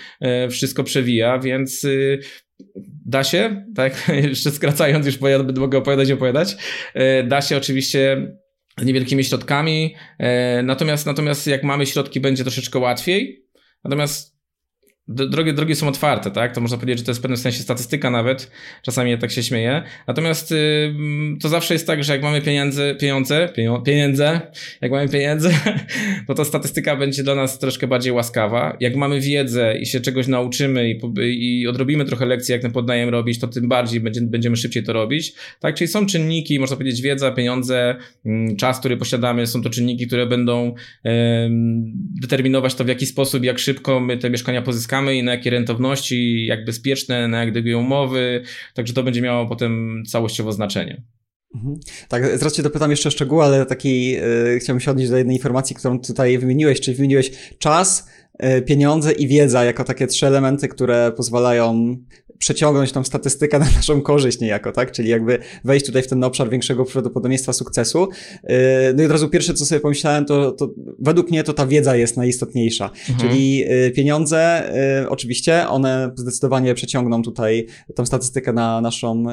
wszystko przewija, więc da się, tak? Jeszcze skracając, już mogę opowiadać i opowiadać. Da się oczywiście z niewielkimi środkami. E, natomiast, natomiast jak mamy środki, będzie troszeczkę łatwiej. Natomiast drogie, drogi są otwarte, tak? To można powiedzieć, że to jest w pewnym sensie statystyka nawet. Czasami ja tak się śmieję. Natomiast y, to zawsze jest tak, że jak mamy pieniądze, pieniądze, pieniądze, jak mamy pieniądze, to ta statystyka będzie dla nas troszkę bardziej łaskawa. Jak mamy wiedzę i się czegoś nauczymy i, i odrobimy trochę lekcji, jak ten podnajem robić, to tym bardziej będzie, będziemy szybciej to robić. Tak? Czyli są czynniki, można powiedzieć, wiedza, pieniądze, czas, który posiadamy, są to czynniki, które będą determinować to, w jaki sposób, jak szybko my te mieszkania pozyskamy i na jakie rentowności, jak bezpieczne, na jak długie umowy, także to będzie miało potem całościowo znaczenie. Mhm. Tak, zaraz Cię dopytam jeszcze o szczegóły, ale taki yy, chciałbym się odnieść do jednej informacji, którą tutaj wymieniłeś, czyli wymieniłeś czas, yy, pieniądze i wiedza jako takie trzy elementy, które pozwalają przeciągnąć tą statystykę na naszą korzyść niejako, tak? Czyli jakby wejść tutaj w ten obszar większego prawdopodobieństwa sukcesu. Yy, no i od razu pierwsze, co sobie pomyślałem, to, to według mnie to ta wiedza jest najistotniejsza. Mhm. Czyli yy, pieniądze, yy, oczywiście, one zdecydowanie przeciągną tutaj tą statystykę na naszą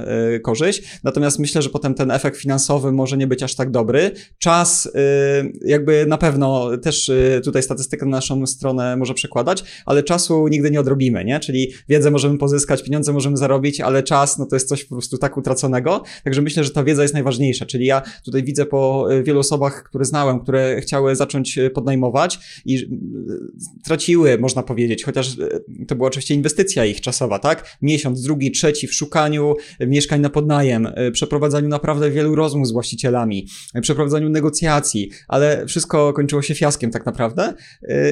korzyść. Natomiast myślę, że potem ten efekt finansowy może nie być aż tak dobry. Czas, jakby na pewno też tutaj statystykę na naszą stronę może przekładać, ale czasu nigdy nie odrobimy, nie? Czyli wiedzę możemy pozyskać, pieniądze pieniądze możemy zarobić, ale czas, no to jest coś po prostu tak utraconego. Także myślę, że ta wiedza jest najważniejsza. Czyli ja tutaj widzę po e, wielu osobach, które znałem, które chciały zacząć e, podnajmować i e, traciły, można powiedzieć, chociaż to była oczywiście inwestycja ich czasowa, tak? Miesiąc, drugi, trzeci w szukaniu mieszkań na podnajem, przeprowadzaniu naprawdę wielu rozmów z właścicielami, przeprowadzaniu negocjacji, ale wszystko kończyło się fiaskiem tak naprawdę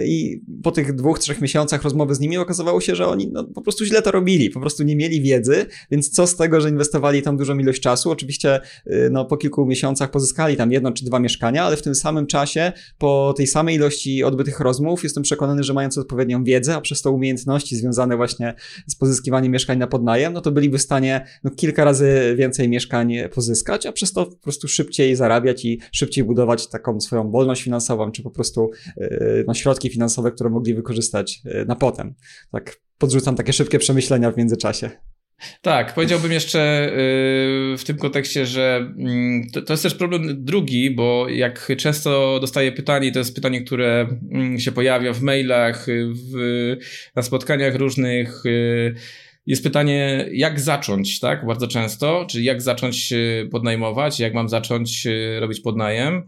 i po tych dwóch, trzech miesiącach rozmowy z nimi okazywało się, że oni no, po prostu źle to robili, po prostu nie mieli wiedzy, więc co z tego, że inwestowali tam dużą ilość czasu? Oczywiście y, no, po kilku miesiącach pozyskali tam jedno czy dwa mieszkania, ale w tym samym czasie, po tej samej ilości odbytych rozmów, jestem przekonany, że mając odpowiednią wiedzę, a przez to umiejętności związane właśnie z pozyskiwaniem mieszkań na podnajem, no to byliby w stanie no, kilka razy więcej mieszkań pozyskać, a przez to po prostu szybciej zarabiać i szybciej budować taką swoją wolność finansową, czy po prostu y, no, środki finansowe, które mogli wykorzystać y, na potem. Tak podrzucam takie szybkie przemyślenia w międzyczasie. Tak, powiedziałbym jeszcze y, w tym kontekście, że mm, to, jest też problem drugi, bo jak często dostaję pytanie, to jest pytanie, które mm, się pojawia w mailach, w, na spotkaniach różnych, y, jest pytanie, jak zacząć, tak? Bardzo często, czyli jak zacząć podnajmować, jak mam zacząć robić podnajem.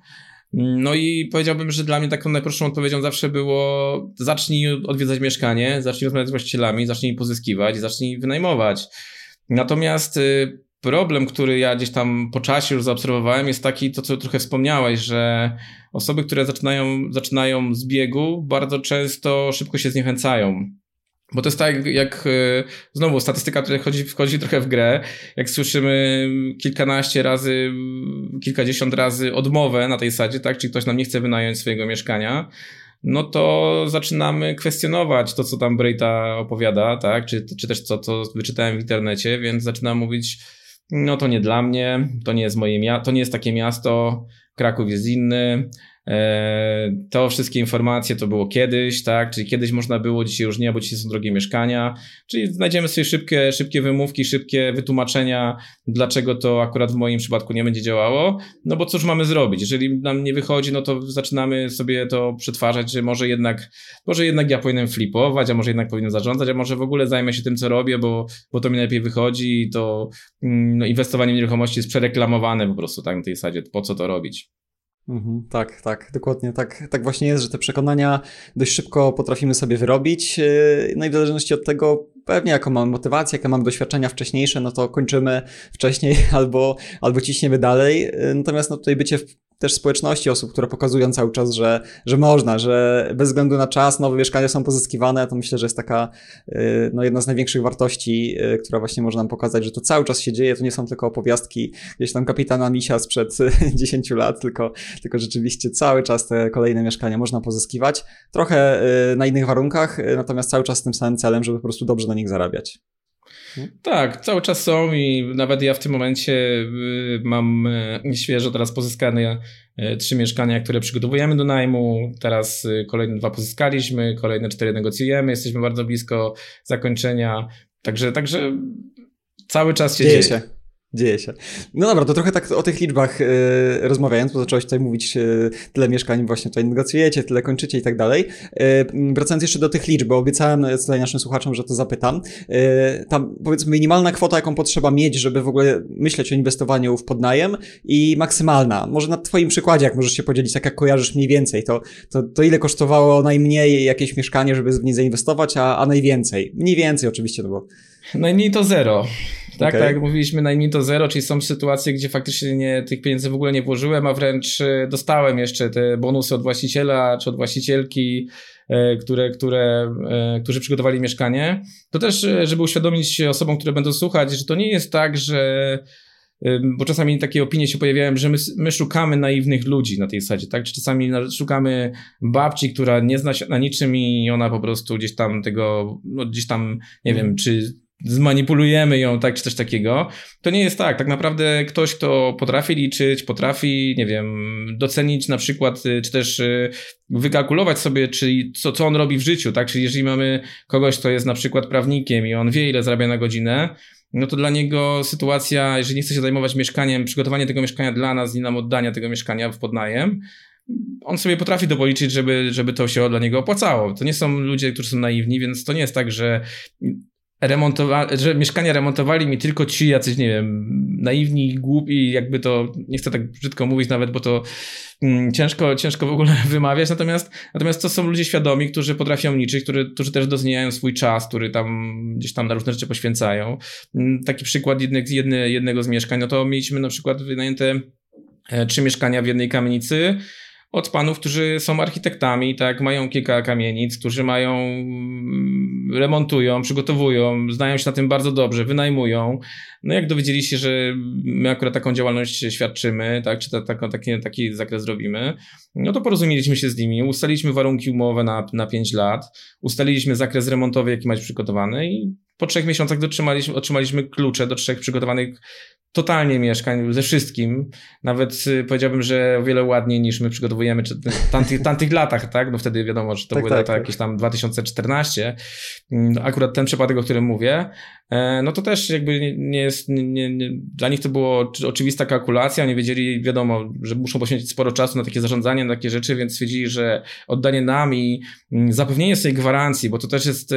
No i powiedziałbym, że dla mnie taką najprostszą odpowiedzią zawsze było zacznij odwiedzać mieszkanie, zacznij rozmawiać z właścicielami, zacznij pozyskiwać, zacznij wynajmować. Natomiast y, problem, który ja gdzieś tam po czasie już zaobserwowałem, jest taki, to co trochę wspomniałeś, że osoby, które zaczynają, zaczynają z biegu, bardzo często szybko się zniechęcają. Bo to jest tak, jak e, znowu statystyka która wchodzi, wchodzi trochę w grę. Jak słyszymy kilkanaście razy, kilkadziesiąt razy odmowę na tej sadzie, tak? Czyli ktoś nam nie chce wynająć swojego mieszkania, no to zaczynamy kwestionować to, co tam Brejta opowiada, tak? Czy, czy też co, co wyczytałem w internecie, więc zaczynam mówić, no to nie dla mnie, to nie jest moje miasto, to nie jest takie miasto, Kraków jest inny, to wszystkie informacje to było kiedyś, tak? Czyli kiedyś można było, dzisiaj już nie, bo dzisiaj są drogie mieszkania. Czyli znajdziemy sobie szybkie, szybkie wymówki, szybkie wytłumaczenia, dlaczego to akurat w moim przypadku nie będzie działało. No bo cóż mamy zrobić? Jeżeli nam nie wychodzi, no to zaczynamy sobie to przetwarzać, że może jednak, może jednak ja powinienem flipować, a może jednak powinienem zarządzać, a może w ogóle zajmę się tym, co robię, bo, bo to mi lepiej wychodzi i to mm, no, inwestowanie w nieruchomości jest przereklamowane po prostu tak na tej zasadzie. Po co to robić? Mhm, tak, tak, dokładnie tak, tak właśnie jest, że te przekonania dość szybko potrafimy sobie wyrobić. Yy, no i w zależności od tego, pewnie jaką mamy motywację, jakie mamy doświadczenia wcześniejsze, no to kończymy wcześniej albo, albo ciśniemy dalej. Yy, natomiast no tutaj bycie w też społeczności osób, które pokazują cały czas, że, że można, że bez względu na czas nowe mieszkania są pozyskiwane, to myślę, że jest taka y, no, jedna z największych wartości, y, która właśnie można nam pokazać, że to cały czas się dzieje, to nie są tylko opowiastki gdzieś tam kapitana Misia sprzed 10 lat, tylko, tylko rzeczywiście cały czas te kolejne mieszkania można pozyskiwać, trochę y, na innych warunkach, natomiast cały czas z tym samym celem, żeby po prostu dobrze na nich zarabiać. Tak, cały czas są i nawet ja w tym momencie y, mam y, świeżo teraz pozyskane y, trzy mieszkania, które przygotowujemy do najmu. Teraz kolejne dwa pozyskaliśmy, kolejne cztery negocjujemy. Jesteśmy bardzo blisko zakończenia. Także, także cały czas się dzieje. dzieje. Dzieje się. No dobra, to trochę tak o tych liczbach yy, rozmawiając, bo zacząłeś tutaj mówić, yy, tyle mieszkań właśnie tutaj negocjujecie, tyle kończycie i tak dalej. Yy, wracając jeszcze do tych liczb, bo obiecałem tutaj naszym słuchaczom, że to zapytam. tam powiedzmy minimalna kwota, jaką potrzeba mieć, żeby w ogóle myśleć o inwestowaniu w podnajem i maksymalna. Może na twoim przykładzie, jak możesz się podzielić, tak jak kojarzysz mniej więcej, to, to, to ile kosztowało najmniej jakieś mieszkanie, żeby w nie zainwestować, a, a najwięcej? Mniej więcej oczywiście, no bo... Najmniej to zero. Tak, okay. tak jak mówiliśmy, najmniej to zero, czyli są sytuacje, gdzie faktycznie nie, tych pieniędzy w ogóle nie włożyłem, a wręcz e, dostałem jeszcze te bonusy od właściciela czy od właścicielki, e, które, które, e, którzy przygotowali mieszkanie. To też, żeby uświadomić osobom, które będą słuchać, że to nie jest tak, że bo czasami takie opinie się pojawiają, że my, my szukamy naiwnych ludzi na tej zasadzie, tak? Czy czasami szukamy babci, która nie zna się na niczym i ona po prostu gdzieś tam tego, no gdzieś tam, nie wiem, czy zmanipulujemy ją, tak, czy coś takiego. To nie jest tak. Tak naprawdę ktoś, kto potrafi liczyć, potrafi, nie wiem, docenić na przykład, y, czy też y, wykalkulować sobie, czy co, co on robi w życiu, tak? Czyli jeżeli mamy kogoś, kto jest na przykład prawnikiem i on wie, ile zarabia na godzinę, no to dla niego sytuacja, jeżeli nie chce się zajmować mieszkaniem, przygotowanie tego mieszkania dla nas i nam oddania tego mieszkania w podnajem, on sobie potrafi to policzyć, żeby, żeby to się dla niego opłacało. To nie są ludzie, którzy są naiwni, więc to nie jest tak, że remontowali, że mieszkania remontowali mi tylko ci jacyś, nie wiem, naiwni, głupi, jakby to, nie chcę tak brzydko mówić nawet, bo to mm, ciężko, ciężko w ogóle wymawiać, natomiast, natomiast to są ludzie świadomi, którzy potrafią liczyć, którzy, którzy też doceniają swój czas, który tam gdzieś tam na różne rzeczy poświęcają. Mm, taki przykład jednych, jedne, jednego z mieszkań, no to mieliśmy na przykład wynajęte e, trzy mieszkania w jednej kamienicy, od panów, którzy są architektami, tak, mają kilka kamienic, którzy mają, mm, remontują, przygotowują, znają się na tym bardzo dobrze, wynajmują. No jak dowiedzieli się, że my akurat taką działalność świadczymy, tak, czy ta, taką, taki, taki zakres robimy, no to porozumieliśmy się z nimi, ustaliliśmy warunki umowy na, na 5 lat, ustaliliśmy zakres remontowy, jaki macie przygotowany i po trzech miesiącach dotrzymaliśmy, otrzymaliśmy klucze do trzech przygotowanych totalnie mieszkań ze wszystkim. Nawet y, powiedziałbym, że o wiele ładniej niż my przygotowujemy w tamtych, tamtych latach, tak? No wtedy wiadomo, że to tak, były tak, lata tak. jakieś tam 2014. Mm, akurat ten przypadek, o którym mówię, e, no to też jakby nie jest, nie, nie, dla nich to było oczywista kalkulacja, nie wiedzieli, wiadomo, że muszą poświęcić sporo czasu na takie zarządzanie, na takie rzeczy, więc stwierdzili, że oddanie nam i mm, zapewnienie sobie gwarancji, bo to też jest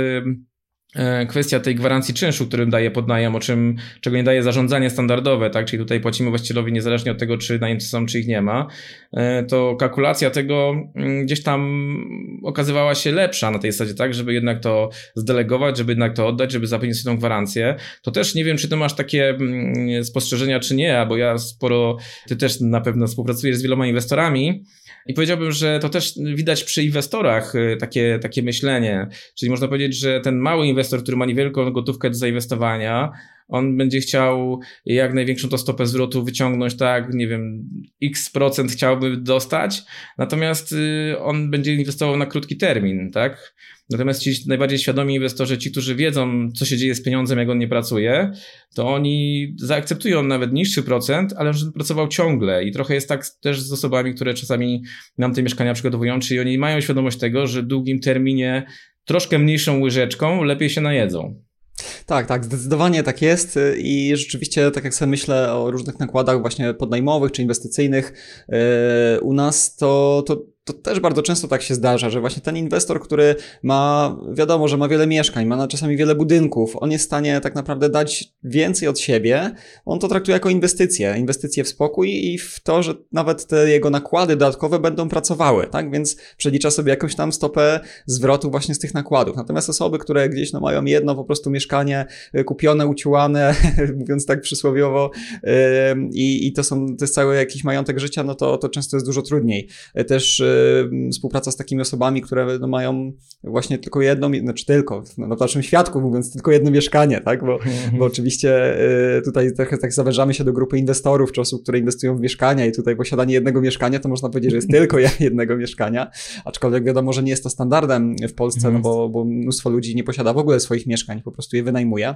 kwestia tej gwarancji czynszu, którym daje podnajem, o czym, czego nie daje zarządzanie standardowe, tak? Czyli tutaj płacimy właścicielowi niezależnie od tego, czy najemcy są, czy ich nie ma. E, to kalkulacja tego mm, gdzieś tam okazywała się lepsza na tej zasadzie, tak? Żeby jednak to zdelegować, żeby jednak to oddać, żeby zapewnić tą gwarancję. To też nie wiem, czy ty masz takie mm, spostrzeżenia, czy nie, bo ja sporo, ty też na pewno współpracujesz z wieloma inwestorami, i powiedziałbym, że to też widać przy inwestorach y, takie, takie myślenie. Czyli można powiedzieć, że ten mały inwestor, który ma niewielką gotówkę do zainwestowania, on będzie chciał jak największą to stopę zwrotu wyciągnąć, tak, nie wiem, x procent chciałby dostać, natomiast y, on będzie inwestował na krótki termin, tak. Natomiast ci najbardziej świadomi inwestorzy, ci, którzy wiedzą, co się dzieje z pieniądzem, jak on nie pracuje, to oni zaakceptują nawet niższy procent, ale żeby pracował ciągle. I trochę jest tak też z osobami, które czasami nam te mieszkania przygotowują, czyli oni mają świadomość tego, że w długim terminie troszkę mniejszą łyżeczką lepiej się najedzą. Tak, tak, zdecydowanie tak jest i rzeczywiście, tak jak sobie myślę o różnych nakładach właśnie podnajmowych czy inwestycyjnych, yy, u nas to, to to też bardzo często tak się zdarza, że właśnie ten inwestor, który ma, wiadomo, że ma wiele mieszkań, ma czasami wiele budynków, on jest w stanie tak naprawdę dać więcej od siebie, on to traktuje jako inwestycje, inwestycje w spokój i w to, że nawet te jego nakłady dodatkowe będą pracowały, tak? Więc przelicza sobie jakąś tam stopę zwrotu właśnie z tych nakładów. Natomiast osoby, które gdzieś no, mają jedno po prostu mieszkanie y, kupione, uciłane, mówiąc tak przysłowiowo, yy, i, to są, to jest cały jakiś majątek życia, no to, to często jest dużo trudniej. Też yy, współpraca z takimi osobami, które no, mają właśnie tylko jedno, znaczy tylko, no, na naszym świadku mówiąc, tylko jedno mieszkanie, tak? Bo, bo oczywiście y, tutaj trochę tak zawężamy się do grupy inwestorów, czy osób, które inwestują w mieszkania i tutaj posiadanie jednego mieszkania, to można powiedzieć, że jest tylko jednego mieszkania, aczkolwiek wiadomo, że nie jest to standardem w Polsce, no bo, bo mnóstwo ludzi nie posiada w ogóle swoich mieszkań, po prostu je wynajmuje.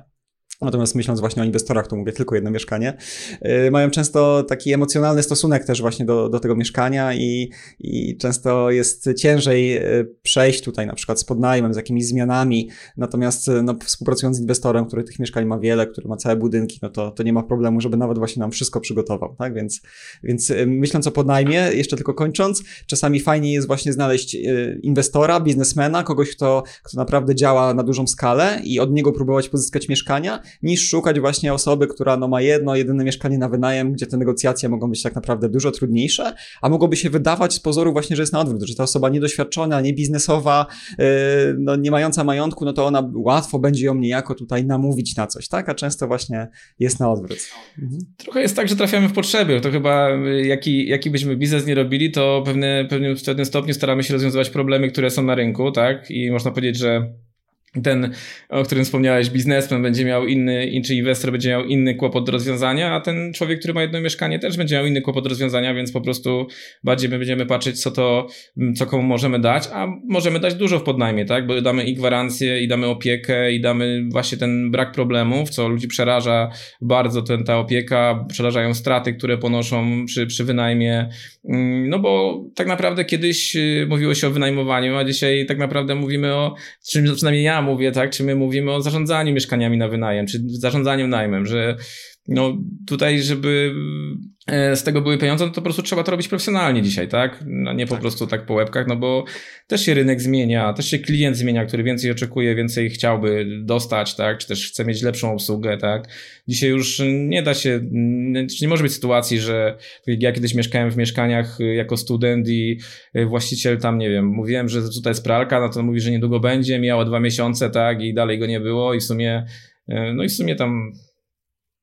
Natomiast myśląc właśnie o inwestorach, to mówię tylko jedno mieszkanie, yy, mają często taki emocjonalny stosunek też właśnie do, do tego mieszkania i, i często jest ciężej yy, przejść tutaj na przykład z podnajmem, z jakimiś zmianami. Natomiast yy, no, współpracując z inwestorem, który tych mieszkań ma wiele, który ma całe budynki, no to, to nie ma problemu, żeby nawet właśnie nam wszystko przygotował, tak? Więc, więc myśląc o podnajmie, jeszcze tylko kończąc, czasami fajnie jest właśnie znaleźć inwestora, biznesmena, kogoś, kto, kto naprawdę działa na dużą skalę i od niego próbować pozyskać mieszkania, niż szukać właśnie osoby, która no, ma jedno, jedyne mieszkanie na wynajem, gdzie te negocjacje mogą być tak naprawdę dużo trudniejsze, a mogłoby się wydawać z pozoru właśnie, że jest na odwrót, że ta osoba niedoświadczona, nie biznesowa, yy, no, nie mająca majątku, no to ona łatwo będzie ją niejako tutaj namówić na coś, tak? A często właśnie jest na odwrót. Mhm. Trochę jest tak, że trafiamy w potrzeby. To chyba y, jaki, jaki byśmy biznes nie robili, to pewne, pewnie w pewnym stopniu staramy się rozwiązywać problemy, które są na rynku, tak? I można powiedzieć, że ten, o którym wspomniałeś, biznesmen będzie miał inny, czy inwestor będzie miał inny kłopot do rozwiązania, a ten człowiek, który ma jedno mieszkanie, też będzie miał inny kłopot do rozwiązania, więc po prostu bardziej my będziemy patrzeć, co to, co komu możemy dać, a możemy dać dużo w podnajmie, tak? Bo damy i gwarancję, i damy opiekę, i damy właśnie ten brak problemów, co ludzi przeraża bardzo, ten, ta opieka, przerażają straty, które ponoszą przy, przy wynajmie, mm, no bo tak naprawdę kiedyś y, mówiło się o wynajmowaniu, a dzisiaj tak naprawdę mówimy o, czym przynajmniej ja mówię, tak, czy my mówimy o zarządzaniu mieszkaniami na wynajem, czy zarządzaniu najmem, że no tutaj, żeby e, z tego były pieniądze, no to po prostu trzeba to robić profesjonalnie dzisiaj, tak? No nie po tak. prostu tak po łebkach, no bo też się rynek zmienia, też się klient zmienia, który więcej oczekuje, więcej chciałby dostać, tak? Czy też chce mieć lepszą obsługę, tak? Dzisiaj już nie da się, nie może być sytuacji, że tak ja kiedyś mieszkałem w mieszkaniach jako student i właściciel tam, nie wiem, mówiłem, że tutaj jest pralka, no to mówi, że niedługo będzie, miała dwa miesiące, tak? I dalej go nie było i w sumie, e, no i w sumie tam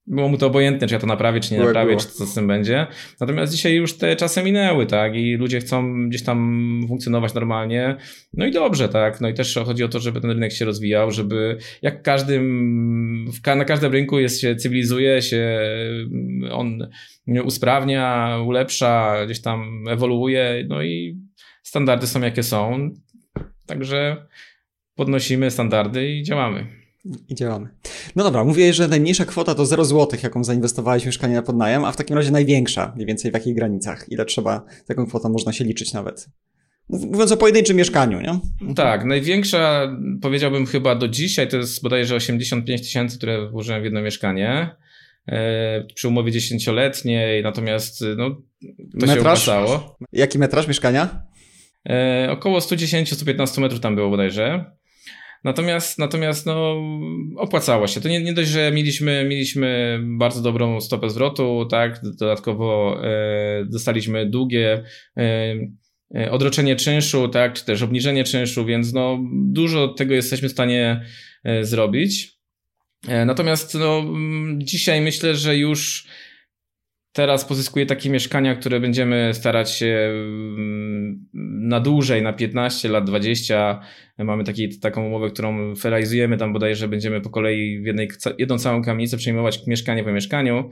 było mu to obojętne, czy ja to naprawię, czy nie naprawię, było. czy co z tym będzie. Natomiast dzisiaj już te czasy minęły, tak, i ludzie chcą gdzieś tam funkcjonować normalnie. No i dobrze, tak. No i też chodzi o to, żeby ten rynek się rozwijał, żeby jak każdym, na każdym rynku jest się cywilizuje, się on usprawnia, ulepsza, gdzieś tam ewoluuje, no i standardy są jakie są. Także podnosimy standardy i działamy. I działamy. No dobra, mówię, że najmniejsza kwota to 0 zł, jaką zainwestowałeś w mieszkanie na podnajem, a w takim razie największa, mniej więcej w jakich granicach? Ile trzeba, taką kwotą można się liczyć nawet? Mówiąc o pojedynczym mieszkaniu, nie? Tak, największa powiedziałbym chyba do dzisiaj to jest bodajże 85 tysięcy, które włożyłem w jedno mieszkanie. E, przy umowie 10-letniej, natomiast no, to się Metraż? opłacało. Jaki metraż mieszkania? E, około 110-115 metrów tam było bodajże. Natomiast, natomiast no, opłacało się. To nie, nie dość, że mieliśmy, mieliśmy bardzo dobrą stopę zwrotu, tak? Dodatkowo e, dostaliśmy długie e, e, odroczenie czynszu, tak? Czy też obniżenie czynszu, więc no, dużo tego jesteśmy w stanie e, zrobić. E, natomiast no, dzisiaj myślę, że już teraz pozyskuję takie mieszkania, które będziemy starać się mm, na dłużej, na 15 lat, 20. Mamy taki, taką umowę, którą realizujemy, tam bodajże będziemy po kolei w jednej, jedną całą kamienicę przejmować mieszkanie po mieszkaniu.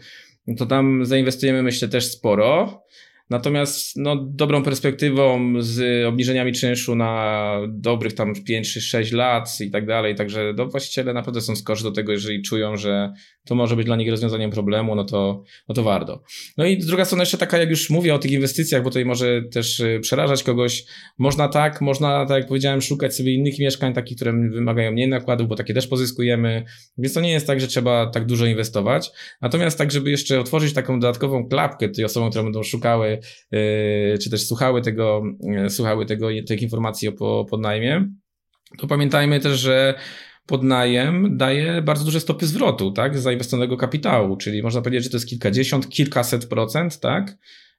To tam zainwestujemy myślę też sporo. Natomiast no, dobrą perspektywą z obniżeniami czynszu na dobrych tam 5 czy 6 lat i tak dalej. Także no, właściciele naprawdę są skorzy do tego, jeżeli czują, że to może być dla nich rozwiązaniem problemu, no to, no to warto. No i druga strona jeszcze taka, jak już mówię o tych inwestycjach, bo tutaj może też y, przerażać kogoś. Można tak, można, tak jak powiedziałem, szukać sobie innych mieszkań, takich, które wymagają mniej nakładów, bo takie też pozyskujemy. Więc to nie jest tak, że trzeba tak dużo inwestować. Natomiast tak, żeby jeszcze otworzyć taką dodatkową klapkę tej osobom, które będą szukały, yy, czy też słuchały tego, yy, słuchały tego, tych informacji o po, podnajmie, to pamiętajmy też, że podnajem daje bardzo duże stopy zwrotu, tak, zainwestowanego kapitału, czyli można powiedzieć, że to jest kilkadziesiąt, kilkaset procent, tak,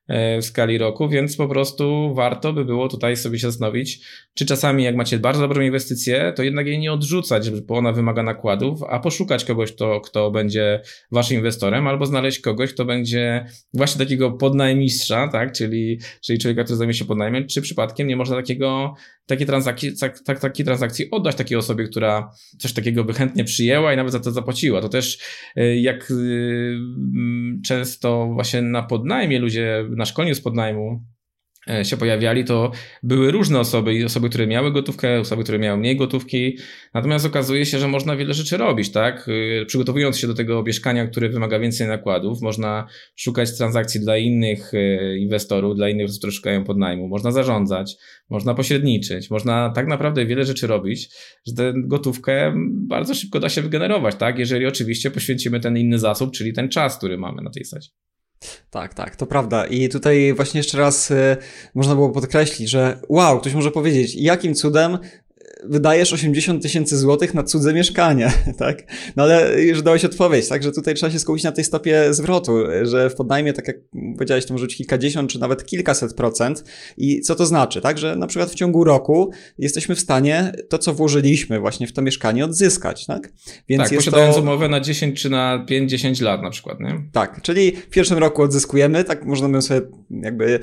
w skali roku, więc po prostu warto by było tutaj sobie się zastanowić, czy czasami jak macie bardzo dobrą inwestycję, to jednak jej nie odrzucać, bo ona wymaga nakładów, a poszukać kogoś, kto, kto będzie waszym inwestorem, albo znaleźć kogoś, kto będzie właśnie takiego podnajmistrza, tak, czyli, czyli człowieka, który zajmie się podnajmem, czy przypadkiem nie można takiego, takie transakcji, tak, tak, takiej transakcji oddać takiej osobie, która coś takiego by chętnie przyjęła i nawet za to zapłaciła. To też jak często właśnie na podnajmie ludzie na szkoleniu z podnajmu się pojawiali, to były różne osoby i osoby, które miały gotówkę, osoby, które miały mniej gotówki. Natomiast okazuje się, że można wiele rzeczy robić, tak? Przygotowując się do tego mieszkania, które wymaga więcej nakładów, można szukać transakcji dla innych inwestorów, dla innych, którzy szukają podnajmu, można zarządzać, można pośredniczyć, można tak naprawdę wiele rzeczy robić, że tę gotówkę bardzo szybko da się wygenerować, tak? Jeżeli oczywiście poświęcimy ten inny zasób, czyli ten czas, który mamy na tej sadzie. Tak, tak, to prawda. I tutaj właśnie jeszcze raz y, można było podkreślić, że wow, ktoś może powiedzieć, jakim cudem wydajesz 80 tysięcy złotych na cudze mieszkanie, tak? No ale już dałeś odpowiedź, tak? Że tutaj trzeba się skupić na tej stopie zwrotu, że w podnajmie, tak jak powiedziałeś, to może być kilkadziesiąt czy nawet kilkaset procent. I co to znaczy, tak? Że na przykład w ciągu roku jesteśmy w stanie to, co włożyliśmy właśnie w to mieszkanie odzyskać, tak? Więc tak, jest posiadając to... umowę na 10 czy na 5-10 lat na przykład, nie? Tak, czyli w pierwszym roku odzyskujemy, tak można sobie jakby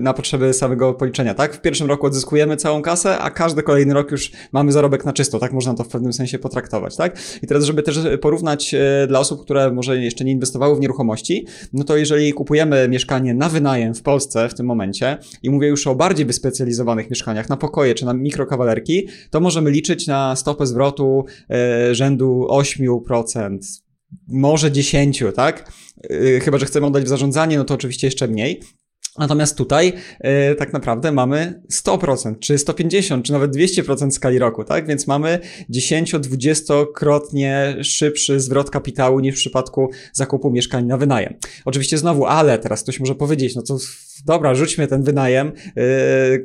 na potrzeby samego policzenia, tak? W pierwszym roku odzyskujemy całą kasę, a każdy kolejny rok już mamy zarobek na czysto, tak można to w pewnym sensie potraktować, tak? I teraz, żeby też porównać dla osób, które może jeszcze nie inwestowały w nieruchomości, no to jeżeli kupujemy mieszkanie na wynajem w Polsce w tym momencie i mówię już o bardziej wyspecjalizowanych mieszkaniach, na pokoje czy na mikrokawalerki, to możemy liczyć na stopę zwrotu e, rzędu 8%, może 10, tak? Chyba, że chcemy oddać w zarządzanie, no to oczywiście jeszcze mniej. Natomiast tutaj yy, tak naprawdę mamy 100%, czy 150, czy nawet 200% skali roku, tak? Więc mamy 10-20-krotnie szybszy zwrot kapitału niż w przypadku zakupu mieszkań na wynajem. Oczywiście znowu, ale teraz ktoś może powiedzieć, no to dobra, rzućmy ten wynajem, yy,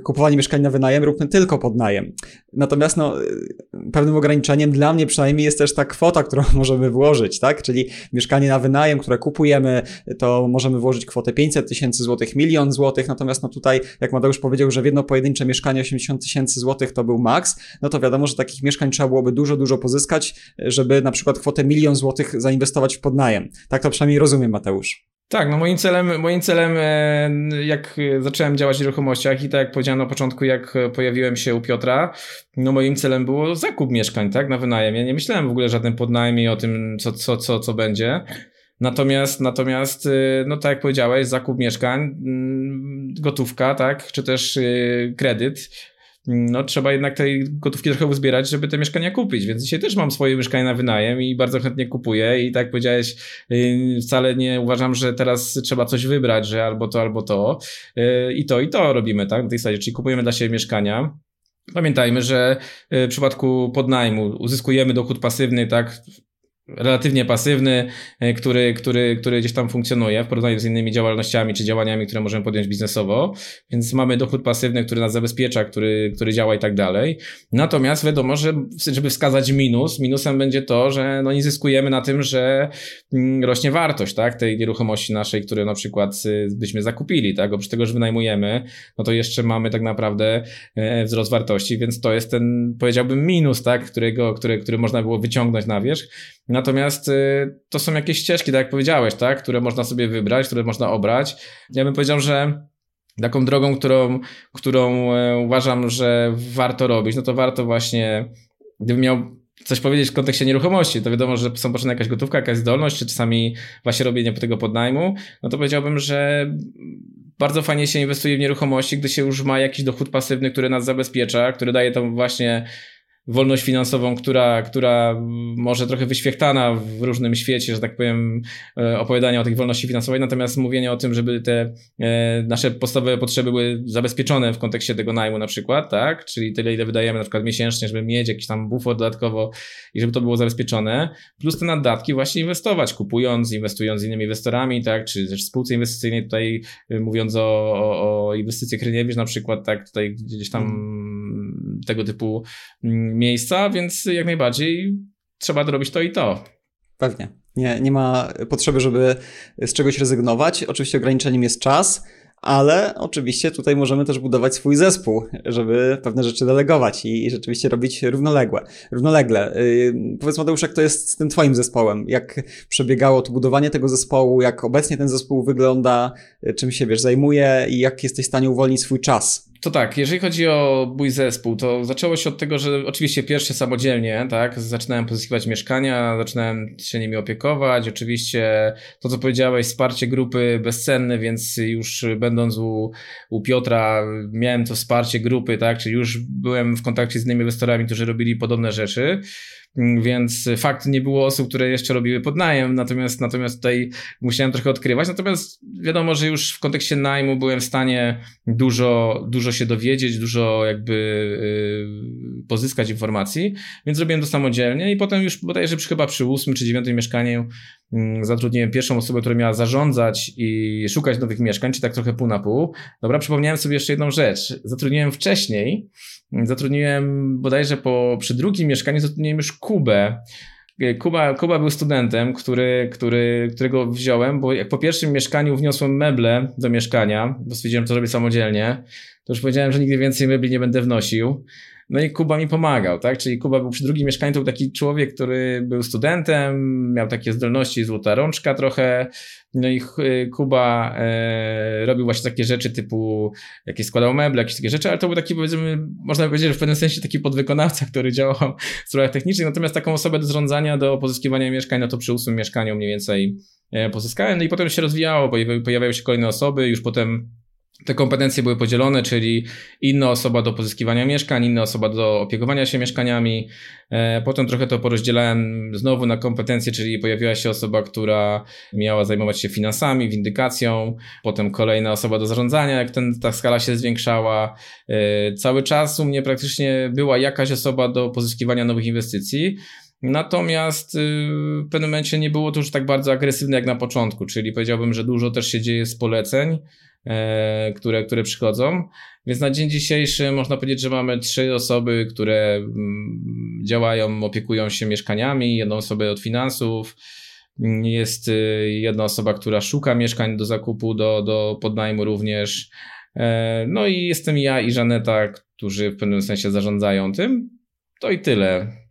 kupowanie mieszkań na wynajem, róbmy tylko pod najem. Natomiast no, yy, pewnym ograniczeniem dla mnie przynajmniej jest też ta kwota, którą możemy włożyć, tak? Czyli mieszkanie na wynajem, które kupujemy, to możemy włożyć kwotę 500 tysięcy złotych, milion złotych, natomiast no tutaj, jak Mateusz powiedział, że w jedno pojedyncze mieszkanie 80 tysięcy złotych to był maks, no to wiadomo, że takich mieszkań trzeba byłoby dużo, dużo pozyskać, żeby na przykład kwotę milion złotych zainwestować w podnajem. Tak to przynajmniej rozumiem, Mateusz. Tak, no moim celem, moim celem, e, jak zacząłem działać w nieruchomościach i tak jak powiedziałem na początku, jak pojawiłem się u Piotra, no moim celem było zakup mieszkań, tak, na wynajem. Ja nie myślałem w ogóle żadnym podnajmie o tym, co, co, co, co będzie. Natomiast, natomiast, e, no tak jak powiedziałeś, zakup mieszkań, mm, gotówka, tak, czy też e, kredyt, no trzeba jednak tej gotówki trochę uzbierać, żeby te mieszkania kupić, więc dzisiaj też mam swoje mieszkanie na wynajem i bardzo chętnie kupuję. I tak powiedziałeś, y, wcale nie uważam, że teraz trzeba coś wybrać, że albo to, albo to. Y, i to, i to robimy, tak, na tej zasadzie, czyli kupujemy dla siebie mieszkania, Pamiętajmy, że y, w przypadku podnajmu uzyskujemy dochód pasywny, tak, relatywnie pasywny, e, który, który, który gdzieś tam funkcjonuje w porównaniu z innymi działalnościami czy działaniami, które możemy podjąć biznesowo, więc mamy dochód pasywny, który nas zabezpiecza, który, który działa i tak dalej. Natomiast wiadomo, że żeby wskazać minus, minusem będzie to, że no nie zyskujemy na tym, że mm, rośnie wartość, tak, tej nieruchomości naszej, które na przykład y, byśmy zakupili, tak, oprócz tego, że wynajmujemy, no to jeszcze mamy tak naprawdę e, wzrost wartości, więc to jest ten, powiedziałbym, minus, tak, którego, który, który można było wyciągnąć na wierzch. Natomiast y, to są jakieś ścieżki, tak jak powiedziałeś, tak, które można sobie wybrać, które można obrać. Ja bym powiedział, że taką drogą, którą, którą e, uważam, że warto robić, no to warto właśnie, gdybym miał coś powiedzieć w kontekście nieruchomości, to wiadomo, że są potrzebna jakaś gotówka, jakaś zdolność, czy czasami właśnie robienie tego podnajmu, no to powiedziałbym, że bardzo fajnie się inwestuje w nieruchomości, gdy się już ma jakiś dochód pasywny, który nas zabezpiecza, który daje tam właśnie wolność finansową, która, która może trochę wyświechtana w różnym świecie, że tak powiem, e, opowiadania o tej wolności finansowej, natomiast mówienie o tym, żeby te e, nasze podstawowe potrzeby były zabezpieczone w kontekście tego najmu na przykład, tak? Czyli tyle, ile wydajemy na przykład miesięcznie, żeby mieć jakiś tam bufor dodatkowo i żeby to było zabezpieczone, plus te naddatki właśnie inwestować, kupując, inwestując z innymi inwestorami, tak? Czy też spółce inwestycyjnej tutaj e, mówiąc o, o, o inwestycjach Ryniewicz na przykład, tak? Tutaj gdzieś tam hmm. Tego typu mm, miejsca, więc jak najbardziej trzeba robić to i to. Pewnie. Nie, nie ma potrzeby, żeby z czegoś rezygnować. Oczywiście ograniczeniem jest czas, ale oczywiście tutaj możemy też budować swój zespół, żeby pewne rzeczy delegować i, rzeczywiście robić równoległe, równolegle. Yy, powiedz Mateusz, jak to jest z tym twoim zespołem? Jak przebiegało to budowanie tego zespołu? Jak obecnie ten zespół wygląda? Czym się, wiesz, zajmuje i jak jesteś w stanie uwolnić swój czas? To tak, jeżeli chodzi o mój zespół, to zaczęło się od tego, że oczywiście pierwsze samodzielnie, tak, zaczynałem pozyskiwać mieszkania, zaczynałem się nimi opiekować, oczywiście to, co powiedziałeś, wsparcie grupy bezcenne, więc już będąc u, u Piotra miałem to wsparcie grupy, tak, czyli już byłem w kontakcie z innymi inwestorami, którzy robili podobne rzeczy. Mm, więc fakt nie było osób, które jeszcze robiły podnajem, natomiast, natomiast tutaj musiałem trochę odkrywać. Natomiast wiadomo, że już w kontekście najmu byłem w stanie dużo, dużo się dowiedzieć, dużo jakby yy, pozyskać informacji, więc zrobiłem to samodzielnie i potem już bodajże chyba przy ósmym czy dziewiątym mieszkaniu zatrudniłem pierwszą osobę, która miała zarządzać i szukać nowych mieszkań, czy tak trochę pół na pół. Dobra, przypomniałem sobie jeszcze jedną rzecz. Zatrudniłem wcześniej Zatrudniłem bodajże po, przy drugim mieszkaniu zatrudniłem już Kubę. Kuba, Kuba był studentem, który, który, którego wziąłem, bo jak po pierwszym mieszkaniu wniosłem meble do mieszkania, bo stwierdziłem, że to robię samodzielnie, to już powiedziałem, że nigdy więcej mebli nie będę wnosił. No i Kuba mi pomagał, tak? Czyli Kuba był przy drugim mieszkaniu, to był taki człowiek, który był studentem, miał takie zdolności, złota rączka trochę. No i Kuba e, robił właśnie takie rzeczy typu, jakieś składał meble, jakieś takie rzeczy, ale to był taki, powiedzmy, można powiedzieć, że w pewnym sensie taki podwykonawca, który działał w sprawach technicznych, natomiast taką osobę do zarządzania, do pozyskiwania mieszkań, no to przy ósmym mieszkaniu mniej więcej e, pozyskałem. No i potem się rozwijało, pojawiały się kolejne osoby, już potem te kompetencje były podzielone, czyli inna osoba do pozyskiwania mieszkań, inna osoba do opiekowania się mieszkaniami. E, potem trochę to porozdzielałem znowu na kompetencje, czyli pojawiła się osoba, która miała zajmować się finansami, windykacją, potem kolejna osoba do zarządzania, jak ten, ta skala się zwiększała. E, cały czas u mnie praktycznie była jakaś osoba do pozyskiwania nowych inwestycji. Natomiast y, w pewnym momencie nie było to już tak bardzo agresywne jak na początku, czyli powiedziałbym, że dużo też się dzieje z poleceń e, które, które przychodzą. Więc na dzień dzisiejszy można powiedzieć, że mamy trzy osoby, które mm, działają, opiekują się mieszkaniami, jedną osobę od finansów, jest y, jedna osoba, która szuka mieszkań do zakupu, do, do podnajmu również. E, no i jestem ja i Żaneta, którzy w pewnym sensie zarządzają tym. To i tyle.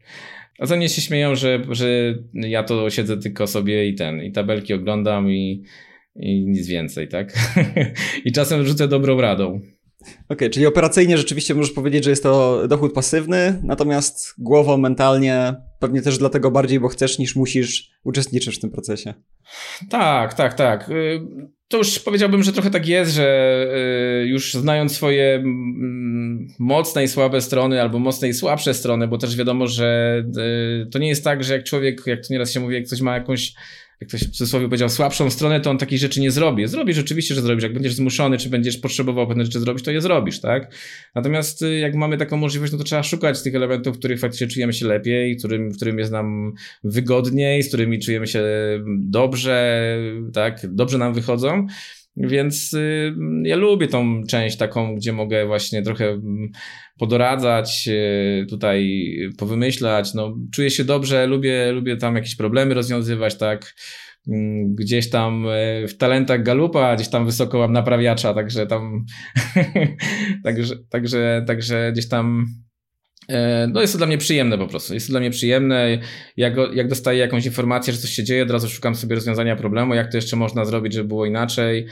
A za mnie się śmieją, że, że ja to siedzę tylko sobie i ten, i tabelki oglądam i, i nic więcej, tak? I czasem rzucę dobrą radą. Okay, czyli operacyjnie rzeczywiście możesz powiedzieć, że jest to dochód pasywny, natomiast głową, mentalnie, pewnie też dlatego bardziej, bo chcesz niż musisz, uczestniczysz w tym procesie. Tak, tak, tak. Y, to już powiedziałbym, że trochę tak jest, że y, już znając swoje mm, mocne i słabe strony, albo mocne i słabsze strony, bo też wiadomo, że y, to nie jest tak, że jak człowiek, jak to nieraz się mówi, jak ktoś ma jakąś jak ktoś w cudzysłowie powiedział, słabszą stronę, to on takich rzeczy nie zrobi. Zrobisz oczywiście, że zrobisz. Jak będziesz zmuszony, czy będziesz potrzebował pewne rzeczy zrobić, to je zrobisz, tak? Natomiast y, jak mamy taką możliwość, no to trzeba szukać tych elementów, w których faktycznie czujemy się lepiej, którym, w którym jest nam wygodniej, z którymi czujemy się dobrze, tak? Dobrze nam wychodzą. Więc y, ja lubię tą część taką, gdzie mogę właśnie trochę mm, podoradzać, y, tutaj powymyślać. No, czuję się dobrze, lubię, lubię tam jakieś problemy rozwiązywać, tak. Mm, gdzieś tam y, w talentach galupa, gdzieś tam wysoko mam naprawiacza, także tam, także, także, także gdzieś tam E, no jest to dla mnie przyjemne po prostu. Jest to dla mnie przyjemne. Jak, jak dostaję jakąś informację, że coś się dzieje, od razu szukam sobie rozwiązania problemu, jak to jeszcze można zrobić, żeby było inaczej.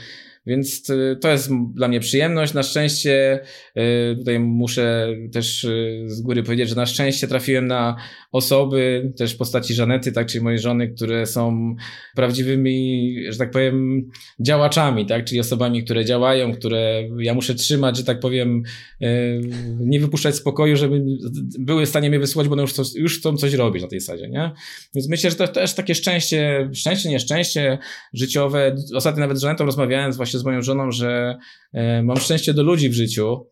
Więc y, to jest dla mnie przyjemność. Na szczęście, y, tutaj muszę też z góry powiedzieć, że na szczęście trafiłem na osoby, też w postaci Żanety, tak, czyli mojej żony, które są prawdziwymi, że tak powiem, działaczami, tak, czyli osobami, które działają, które ja muszę trzymać, że tak powiem, nie wypuszczać z pokoju, żeby były w stanie mnie wysłać, bo one już, już chcą coś robić na tej zasadzie, nie? Więc myślę, że to też takie szczęście, szczęście, nieszczęście życiowe. Ostatnio nawet z Żanetą rozmawiając właśnie z moją żoną, że e, mam szczęście do ludzi w życiu,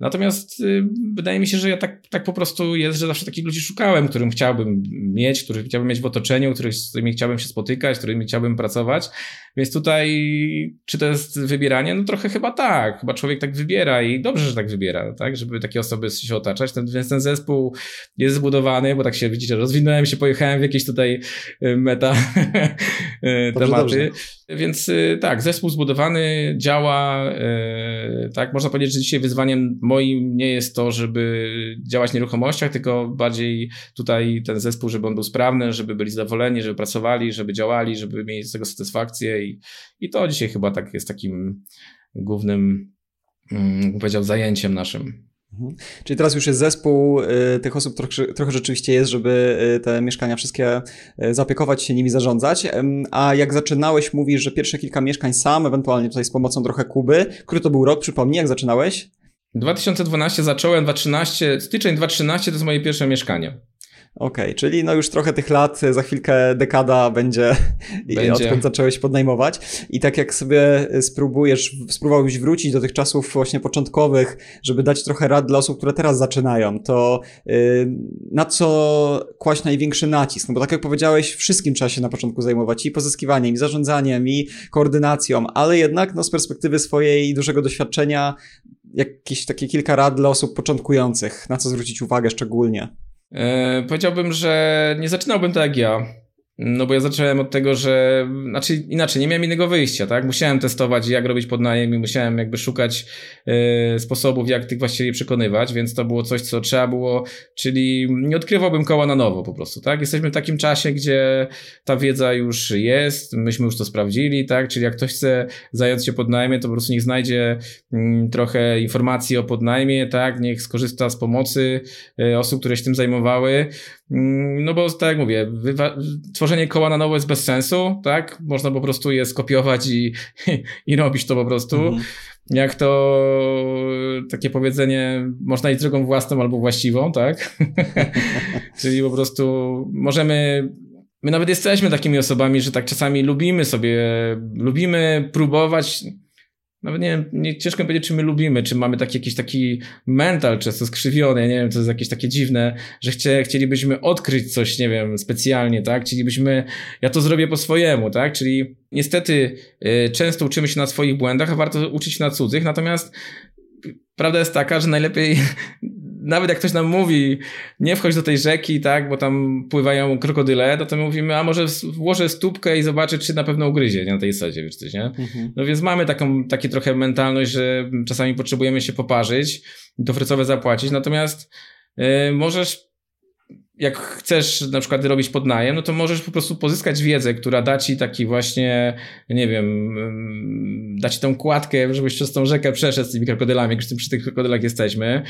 Natomiast y, wydaje mi się, że ja tak, tak po prostu jest, że zawsze takich ludzi szukałem, którym chciałbym mieć, których chciałbym mieć w otoczeniu, których, z którymi chciałbym się spotykać, z którymi chciałbym pracować. Więc tutaj, czy to jest wybieranie? No trochę chyba tak. Chyba człowiek tak wybiera i dobrze, że tak wybiera, tak? Żeby takie osoby się otaczać. Ten, więc ten zespół jest zbudowany, bo tak się widzicie, rozwinąłem się, pojechałem w jakieś tutaj y, meta y, tematy. Dobrze. Więc tak, zespół zbudowany, działa, tak? Można powiedzieć, że dzisiaj wyzwaniem moim nie jest to, żeby działać w nieruchomościach, tylko bardziej tutaj ten zespół, żeby on był sprawny, żeby byli zadowoleni, żeby pracowali, żeby działali, żeby mieli z tego satysfakcję i, i to dzisiaj chyba tak jest takim głównym, um, powiedział, zajęciem naszym. Mhm. Czyli teraz już jest zespół y, tych osób, trochę, trochę rzeczywiście jest, żeby y, te mieszkania wszystkie y, zaopiekować się nimi, zarządzać. A jak zaczynałeś, mówisz, że pierwsze kilka mieszkań sam, ewentualnie tutaj z pomocą trochę Kuby. Który to był rok, przypomnij, jak zaczynałeś? 2012 zacząłem, 2013, styczeń 2013 to jest moje pierwsze mieszkanie. Okej, okay, czyli no już trochę tych lat, za chwilkę dekada będzie, będzie. odkąd zacząłeś podnajmować. I tak jak sobie spróbujesz, spróbowałbyś wrócić do tych czasów właśnie początkowych, żeby dać trochę rad dla osób, które teraz zaczynają, to yy, na co kłaść największy nacisk? No bo tak jak powiedziałeś, wszystkim trzeba się na początku zajmować i pozyskiwaniem, i zarządzaniem, i koordynacją, ale jednak no, z perspektywy swojej dużego doświadczenia jakieś takie kilka rad dla osób początkujących, na co zwrócić uwagę szczególnie? E, powiedziałbym, że nie zaczynałbym tak jak ja. No bo ja zacząłem od tego, że, znaczy inaczej, nie miałem innego wyjścia, tak? Musiałem testować, jak robić podnajem i musiałem jakby szukać y, sposobów, jak tych właściwie przekonywać, więc to było coś, co trzeba było, czyli nie odkrywałbym koła na nowo po prostu, tak? Jesteśmy w takim czasie, gdzie ta wiedza już jest, myśmy już to sprawdzili, tak? Czyli jak ktoś chce zająć się podnajmie, to po prostu niech znajdzie y, trochę informacji o podnajmie, tak? Niech skorzysta z pomocy y, osób, które się tym zajmowały, no bo tak jak mówię, tworzenie koła na nowo jest bez sensu, tak? Można po prostu je skopiować i, i robić to po prostu. Mhm. Jak to takie powiedzenie, można iść drogą własną albo właściwą, tak? Czyli po prostu możemy My nawet jesteśmy takimi osobami, że tak czasami lubimy sobie, lubimy próbować nawet nie wiem, nie, ciężko powiedzieć, czy my lubimy, czy mamy taki jakiś taki mental często skrzywiony, nie wiem, to jest jakieś takie dziwne, że chcie, chcielibyśmy odkryć coś, nie wiem, specjalnie, tak? Chcielibyśmy, ja to zrobię po swojemu, tak? Czyli niestety y, często uczymy się na swoich błędach, a warto uczyć się na cudzych, natomiast prawda jest taka, że najlepiej nawet jak ktoś nam mówi, nie wchodź do tej rzeki, tak, bo tam pływają krokodyle, no to my mówimy, a może włożę stópkę i zobaczę, czy na pewno ugryzie nie, na tej sadzie, wiesz coś, nie? Mhm. No więc mamy taką, takie trochę mentalność, że czasami potrzebujemy się poparzyć i to frycowe zapłacić, natomiast yy, możesz jak chcesz na przykład robić podnajem, no to możesz po prostu pozyskać wiedzę, która da ci taki właśnie, nie wiem, da ci tą kładkę, żebyś przez tą rzekę przeszedł z tymi krokodylami, już przy tych krokodylach jesteśmy.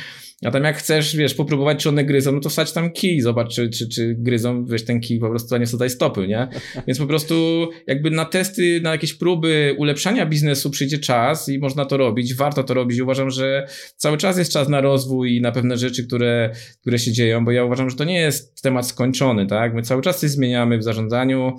A tam jak chcesz, wiesz, popróbować, czy one gryzą, no to wsadź tam kij, zobacz, czy, czy, czy gryzą, wiesz, ten kij po prostu, a nie wsadzaj stopy, nie? Więc po prostu jakby na testy, na jakieś próby ulepszania biznesu przyjdzie czas i można to robić, warto to robić. Uważam, że cały czas jest czas na rozwój i na pewne rzeczy, które, które się dzieją, bo ja uważam, że to nie jest temat skończony, tak? My cały czas coś zmieniamy w zarządzaniu,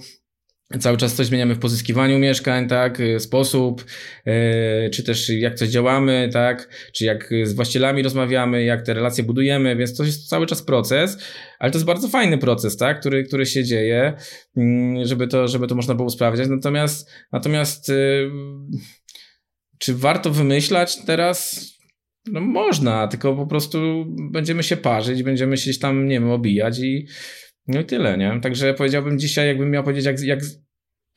Cały czas coś zmieniamy w pozyskiwaniu mieszkań, tak, y, sposób, yy, czy też jak coś działamy, tak, czy jak z właścicielami rozmawiamy, jak te relacje budujemy, więc to jest cały czas proces, ale to jest bardzo fajny proces, tak, który, który się dzieje, yy, żeby to, żeby to można było usprawniać. Natomiast, natomiast yy, czy warto wymyślać teraz? No można, tylko po prostu będziemy się parzyć, będziemy się tam, nie wiem, obijać i no i tyle, nie? Także powiedziałbym dzisiaj, jakbym miał powiedzieć, jak, jak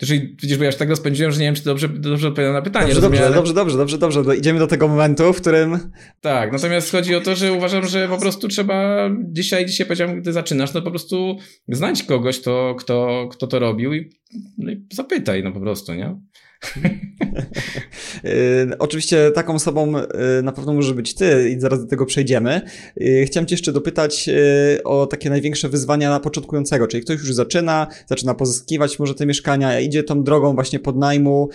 Czyli widzisz, bo ja już tak rozpędziłem, że nie wiem, czy dobrze, dobrze odpowiadam na pytanie. Dobrze, dobrze, ale... dobrze, dobrze, dobrze, dobrze. Idziemy do tego momentu, w którym. Tak, natomiast chodzi o to, że uważam, że po prostu trzeba dzisiaj, dzisiaj powiedziałem, gdy zaczynasz, no po prostu znajdź kogoś, kto, kto, kto to robił i, no i zapytaj, no po prostu, nie? Y, oczywiście taką osobą y, na pewno może być ty i zaraz do tego przejdziemy. Y, chciałem cię jeszcze dopytać o takie największe wyzwania na początkującego, czyli ktoś już zaczyna, zaczyna pozyskiwać może te mieszkania, idzie tą drogą właśnie podnajmu,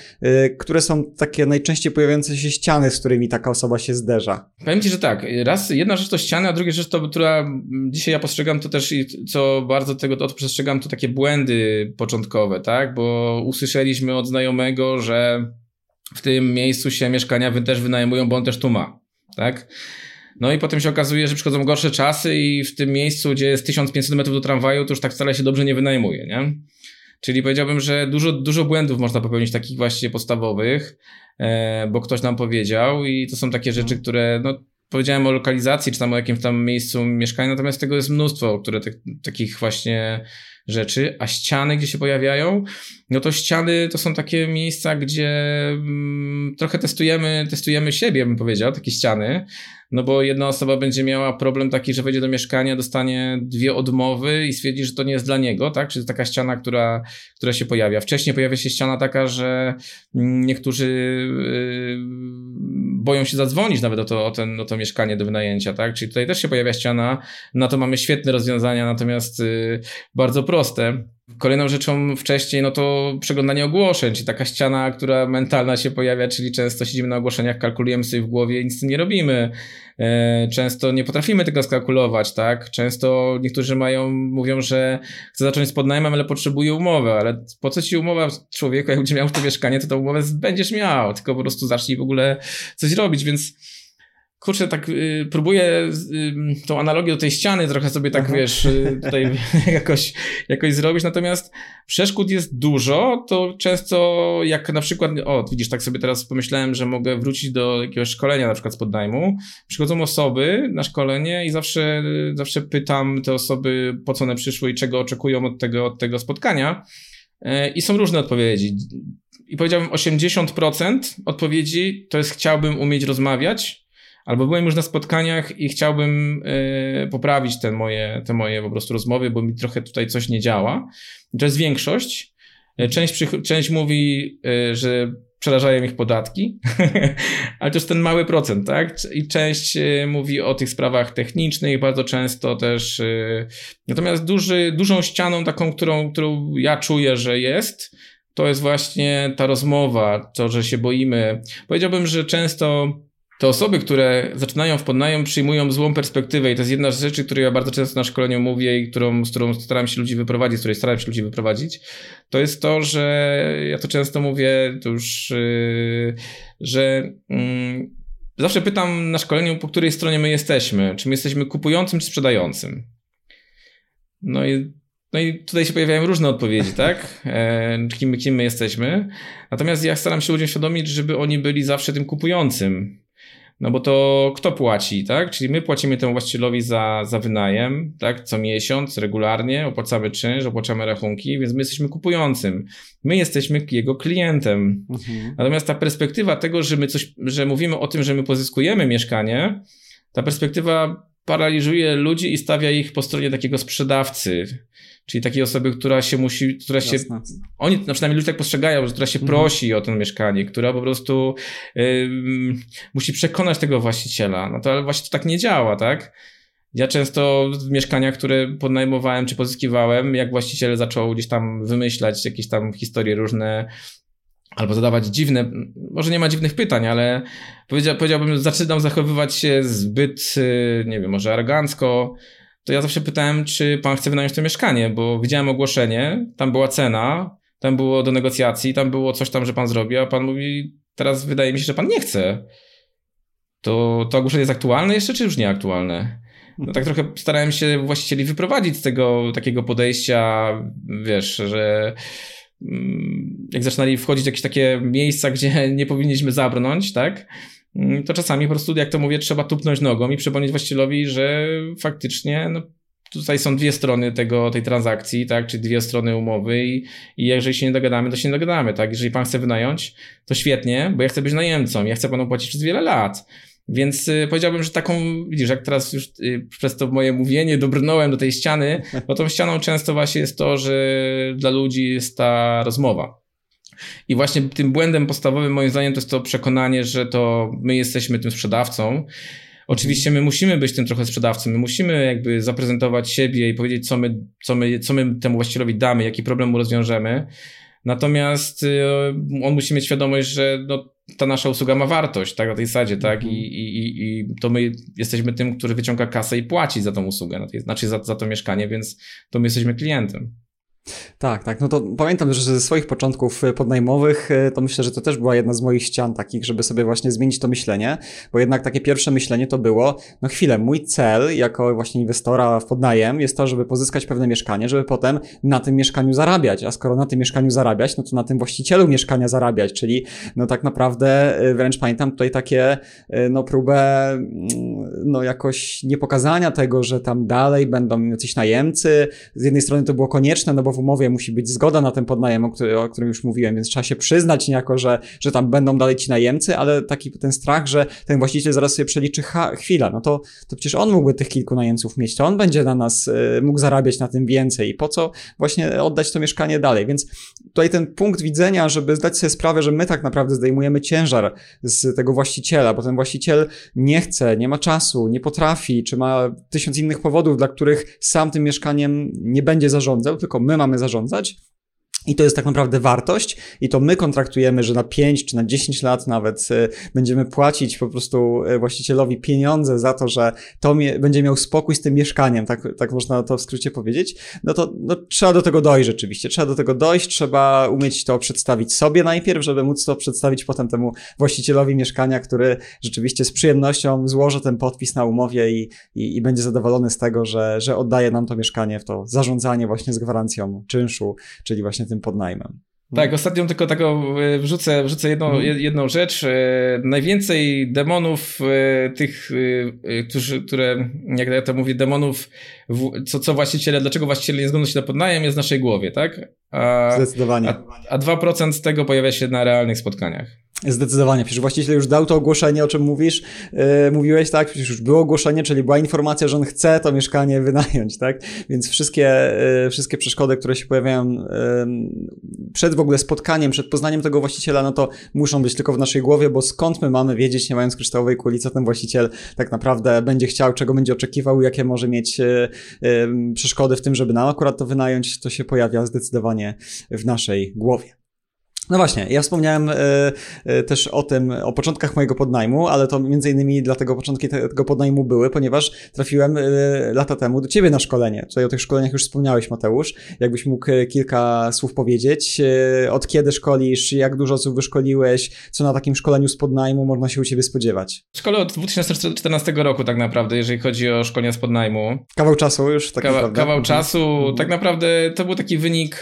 które są takie najczęściej pojawiające się ściany, z którymi taka osoba się zderza. Powiem ci, że tak, raz jedna rzecz to ściany, a druga rzecz to, która dzisiaj ja postrzegam to też i co bardzo tego to przestrzegam, to takie błędy początkowe, tak, bo usłyszeliśmy od znajomego, że w tym miejscu się mieszkania też wynajmują, bo on też tu ma, tak? No i potem się okazuje, że przychodzą gorsze czasy i w tym miejscu, gdzie jest 1500 metrów do tramwaju, to już tak wcale się dobrze nie wynajmuje, nie? Czyli powiedziałbym, że dużo, dużo błędów można popełnić takich właśnie podstawowych, e, bo ktoś nam powiedział i to są takie rzeczy, mhm. które, no, powiedziałem o lokalizacji, czy tam o jakimś tam miejscu mieszkania, natomiast tego jest mnóstwo, które te, takich właśnie rzeczy, a ściany, gdzie się pojawiają, no to ściany to są takie miejsca, gdzie mm, trochę testujemy, testujemy siebie, bym powiedział, takie ściany, no bo jedna osoba będzie miała problem taki, że wejdzie do mieszkania, dostanie dwie odmowy i stwierdzi, że to nie jest dla niego, tak? Czyli to taka ściana, która, która się pojawia. Wcześniej pojawia się ściana taka, że niektórzy yy, boją się zadzwonić nawet o to, o, ten, o to mieszkanie do wynajęcia, tak? Czyli tutaj też się pojawia ściana, na to mamy świetne rozwiązania, natomiast yy, bardzo proste. Kolejną rzeczą wcześniej, no to przeglądanie ogłoszeń, czyli taka ściana, która mentalna się pojawia, czyli często siedzimy na ogłoszeniach, kalkulujemy sobie w głowie i nic z tym nie robimy. E, często nie potrafimy tego skalkulować, tak? Często niektórzy mają, mówią, że chcę zacząć z podnajmem, ale potrzebuję umowę, ale po co ci umowa człowieku, jak będzie miał to mieszkanie, to tą umowę będziesz miał, tylko po prostu zacznij w ogóle coś robić, więc kurczę, tak y, próbuję y, tą analogię do tej ściany trochę sobie tak, Aha. wiesz, y, tutaj jakoś, jakoś zrobić, natomiast przeszkód jest dużo, to często jak na przykład, o widzisz, tak sobie teraz pomyślałem, że mogę wrócić do jakiegoś szkolenia na przykład z podnajmu, przychodzą osoby na szkolenie i zawsze, zawsze pytam te osoby, po co one przyszły i czego oczekują od tego, od tego spotkania. E, i są różne odpowiedzi. I powiedziałbym 80% odpowiedzi to jest chciałbym umieć rozmawiać, albo byłem już na spotkaniach i chciałbym y, poprawić te moje, te moje po prostu rozmowy, bo mi trochę tutaj coś nie działa. To jest większość. E, część, część mówi, y, że przerażają ich podatki, ale to jest ten mały procent, tak? I część mówi o tych sprawach technicznych, bardzo często też. Natomiast duży, dużą ścianą, taką, którą, którą ja czuję, że jest, to jest właśnie ta rozmowa, to, że się boimy. Powiedziałbym, że często te osoby, które zaczynają w podnajem, przyjmują złą perspektywę i to jest jedna z rzeczy, której ja bardzo często na szkoleniu mówię i którą, z którą staram się ludzi wyprowadzić, z której staram się ludzi wyprowadzić, to jest to, że ja to często mówię, to już, yy, że yy, zawsze pytam na szkoleniu, po której stronie my jesteśmy, czy my jesteśmy kupującym, czy sprzedającym. No i no i tutaj się pojawiają różne odpowiedzi, tak? E, kim, kim my jesteśmy. Natomiast ja staram się ludziom uświadomić, żeby oni byli zawsze tym kupującym. No bo to kto płaci, tak? Czyli my płacimy temu właścicielowi za, za wynajem, tak? Co miesiąc, regularnie, opłacamy czynsz, opłacamy rachunki, więc my jesteśmy kupującym. My jesteśmy jego klientem. Mhm. Natomiast ta perspektywa tego, że my coś, że mówimy o tym, że my pozyskujemy mieszkanie, ta perspektywa paraliżuje ludzi i stawia ich po stronie takiego sprzedawcy. Czyli takiej osoby, która się musi, która Jasne. się. Oni, no przynajmniej ludzie tak postrzegają, że która się mhm. prosi o to mieszkanie, która po prostu y, musi przekonać tego właściciela. No to ale właśnie to tak nie działa, tak? Ja często w mieszkaniach, które podnajmowałem czy pozyskiwałem, jak właściciel zaczął gdzieś tam wymyślać jakieś tam historie różne, albo zadawać dziwne, może nie ma dziwnych pytań, ale powiedziałbym, zaczynam zachowywać się zbyt, y, nie wiem, może arogancko, to ja zawsze pytałem, czy pan chce wynająć to mieszkanie, bo widziałem ogłoszenie, tam była cena, tam było do negocjacji, tam było coś tam, że pan zrobi, a pan mówi, teraz wydaje mi się, że pan nie chce. To, to ogłoszenie jest aktualne jeszcze, czy już nieaktualne? No tak trochę starałem się właścicieli wyprowadzić z tego takiego podejścia, wiesz, że mm, jak zaczynali wchodzić w jakieś takie miejsca, gdzie nie powinniśmy zabrnąć, tak? Mm, to czasami po prostu, jak to mówię, trzeba tupnąć nogą i przypomnieć właścicielowi, że faktycznie no, tutaj są dwie strony tego, tej transakcji, tak, czy dwie strony umowy i, i jeżeli się nie dogadamy, to się nie dogadamy, tak. Jeżeli pan chce wynająć, to świetnie, bo ja chcę być najemcą, ja chcę panu płacić przez wiele lat. Więc y, powiedziałbym, że taką, widzisz, jak teraz już y, przez to moje mówienie dobrnąłem do tej ściany, bo tą ścianą często właśnie jest to, że dla ludzi jest ta rozmowa. I właśnie tym błędem podstawowym moim zdaniem to jest to przekonanie, że to my jesteśmy tym sprzedawcą. Oczywiście my musimy być tym trochę sprzedawcą, my musimy jakby zaprezentować siebie i powiedzieć, co my, co my, co my temu właścicielowi damy, jaki problem mu rozwiążemy. Natomiast y, on musi mieć świadomość, że no, ta nasza usługa ma wartość, tak, na tej zasadzie, tak, I, i, i to my jesteśmy tym, który wyciąga kasę i płaci za tą usługę, znaczy za, za to mieszkanie, więc to my jesteśmy klientem. Tak, tak. No to pamiętam, że ze swoich początków e, podnajmowych, e, to myślę, że to też była jedna z moich ścian takich, żeby sobie właśnie zmienić to myślenie, bo jednak takie pierwsze myślenie to było, no chwilę, mój cel jako właśnie inwestora w podnajem jest to, żeby pozyskać pewne mieszkanie, żeby potem na tym mieszkaniu zarabiać, a skoro na tym mieszkaniu zarabiać, no to na tym właścicielu mieszkania zarabiać, czyli no tak naprawdę e, wręcz pamiętam tutaj takie, no próbę, mm, no jakoś niepokazania tego, że tam dalej będą jacyś najemcy. Z jednej strony to było konieczne, no bo w umowie musi być zgoda na ten podnajem, o, o którym już mówiłem, więc trzeba się przyznać niejako, że, że tam będą dalej ci najemcy, ale taki ten strach, że ten właściciel zaraz sobie przeliczy, ha, chwila, no to, to przecież on mógłby tych kilku najemców mieć, to on będzie na nas y, mógł zarabiać na tym więcej. I po co właśnie oddać to mieszkanie dalej? Więc tutaj ten punkt widzenia, żeby zdać sobie sprawę, że my tak naprawdę zdejmujemy ciężar z tego właściciela, bo ten właściciel nie chce, nie ma czasu, nie potrafi, czy ma tysiąc innych powodów, dla których sam tym mieszkaniem nie będzie zarządzał, tylko my mamy zarządzać. I to jest tak naprawdę wartość, i to my kontraktujemy, że na 5 czy na 10 lat nawet y, będziemy płacić po prostu y, właścicielowi pieniądze za to, że to będzie miał spokój z tym mieszkaniem, tak, tak można to w skrócie powiedzieć. No to no, trzeba do tego dojść rzeczywiście. Trzeba do tego dojść, trzeba umieć to przedstawić sobie najpierw, żeby móc to przedstawić potem temu właścicielowi mieszkania, który rzeczywiście z przyjemnością złoży ten podpis na umowie i, i, i będzie zadowolony z tego, że, że oddaje nam to mieszkanie w to zarządzanie właśnie z gwarancją czynszu, czyli właśnie tym podnajmem. Tak, ostatnią tylko taką e, wrzucę, wrzucę jedną, hmm. jedną rzecz. E, najwięcej demonów e, tych, którzy, które, jak ja to mówię, demonów, co, co właściciele, dlaczego właściciele nie zgodzą się na podnajem jest w naszej głowie, tak? A, Zdecydowanie. A, a 2% z tego pojawia się na realnych spotkaniach. Zdecydowanie, przecież właściciel już dał to ogłoszenie, o czym mówisz, yy, mówiłeś, tak, przecież już było ogłoszenie, czyli była informacja, że on chce to mieszkanie wynająć, tak, więc wszystkie, yy, wszystkie przeszkody, które się pojawiają yy, przed w ogóle spotkaniem, przed poznaniem tego właściciela, no to muszą być tylko w naszej głowie, bo skąd my mamy wiedzieć, nie mając kryształowej kuli, co ten właściciel tak naprawdę będzie chciał, czego będzie oczekiwał, jakie może mieć przeszkody w tym, żeby nam akurat to wynająć, to się pojawia zdecydowanie w naszej głowie. No właśnie, ja wspomniałem y, y, też o tym, o początkach mojego podnajmu, ale to między innymi dlatego początki tego podnajmu były, ponieważ trafiłem y, lata temu do ciebie na szkolenie. Tutaj o tych szkoleniach już wspomniałeś, Mateusz. Jakbyś mógł kilka słów powiedzieć, od kiedy szkolisz, jak dużo osób wyszkoliłeś, co na takim szkoleniu z podnajmu można się u ciebie spodziewać? Szkole od 2014 roku tak naprawdę, jeżeli chodzi o szkolenia z podnajmu. Kawał czasu już, tak Kawa, Kawał mhm. czasu, mhm. tak naprawdę to był taki wynik...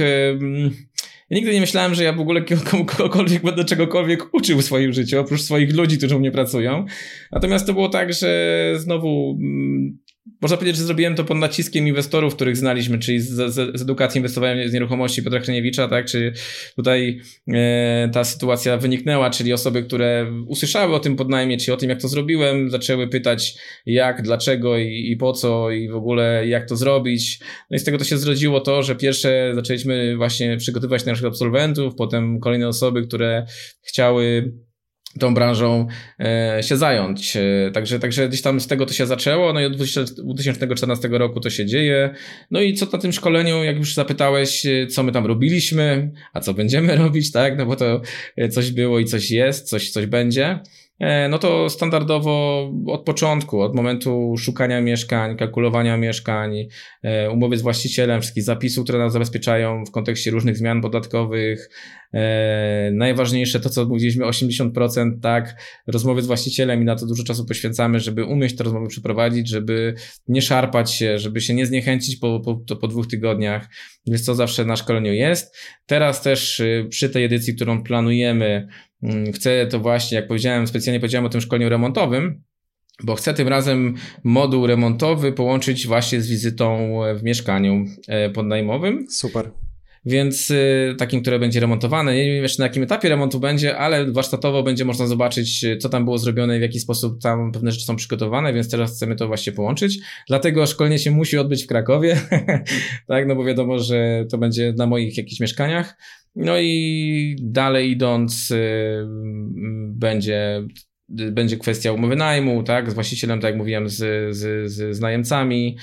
Ja nigdy nie myślałem, że ja w ogóle kogokolwiek będę czegokolwiek uczył w swoim życiu, oprócz swoich ludzi, którzy u mnie pracują. Natomiast to było tak, że znowu mm, można powiedzieć, że zrobiłem to pod naciskiem inwestorów, których znaliśmy, czyli z, z, z edukacji inwestowania z nieruchomości Piotra Kreniewicza, tak, czy tutaj e, ta sytuacja wyniknęła, czyli osoby, które usłyszały o tym podnajmie, czy o tym, jak to zrobiłem, zaczęły pytać jak, dlaczego i, i po co i w ogóle jak to zrobić. No i z tego to się zrodziło to, że pierwsze zaczęliśmy właśnie przygotowywać naszych absolwentów, potem kolejne osoby, które chciały tą branżą e, się zająć. E, także, także gdzieś tam z tego to się zaczęło, no i od 2014 roku to się dzieje. No i co na tym szkoleniu, jak już zapytałeś, e, co my tam robiliśmy, a co będziemy robić, tak? No bo to coś było i coś jest, coś, coś będzie. E, no to standardowo od początku, od momentu szukania mieszkań, kalkulowania mieszkań, e, umowy z właścicielem, wszystkich zapisów, które nas zabezpieczają w kontekście różnych zmian podatkowych. E, najważniejsze to, co mówiliśmy, 80%, tak, rozmowy z właścicielem i na to dużo czasu poświęcamy, żeby umieć te rozmowy przeprowadzić, żeby nie szarpać się, żeby się nie zniechęcić po, po, po dwóch tygodniach. Więc to zawsze na szkoleniu jest. Teraz też y, przy tej edycji, którą planujemy, chcę to właśnie, jak powiedziałem, specjalnie powiedziałem o tym szkoleniu remontowym, bo chcę tym razem moduł remontowy połączyć właśnie z wizytą w mieszkaniu e, podnajmowym. Super. Więc y, takim, które będzie remontowane. Nie wiem jeszcze na jakim etapie remontu będzie, ale warsztatowo będzie można zobaczyć, y, co tam było zrobione i w jaki sposób tam pewne rzeczy są przygotowane, więc teraz chcemy to właśnie połączyć. Dlatego szkolenie się musi odbyć w Krakowie, tak, no bo wiadomo, że to będzie na moich jakichś mieszkaniach. No i dalej idąc, y, będzie będzie kwestia umowy najmu, tak, z właścicielem, tak jak mówiłem, z, z, z najemcami.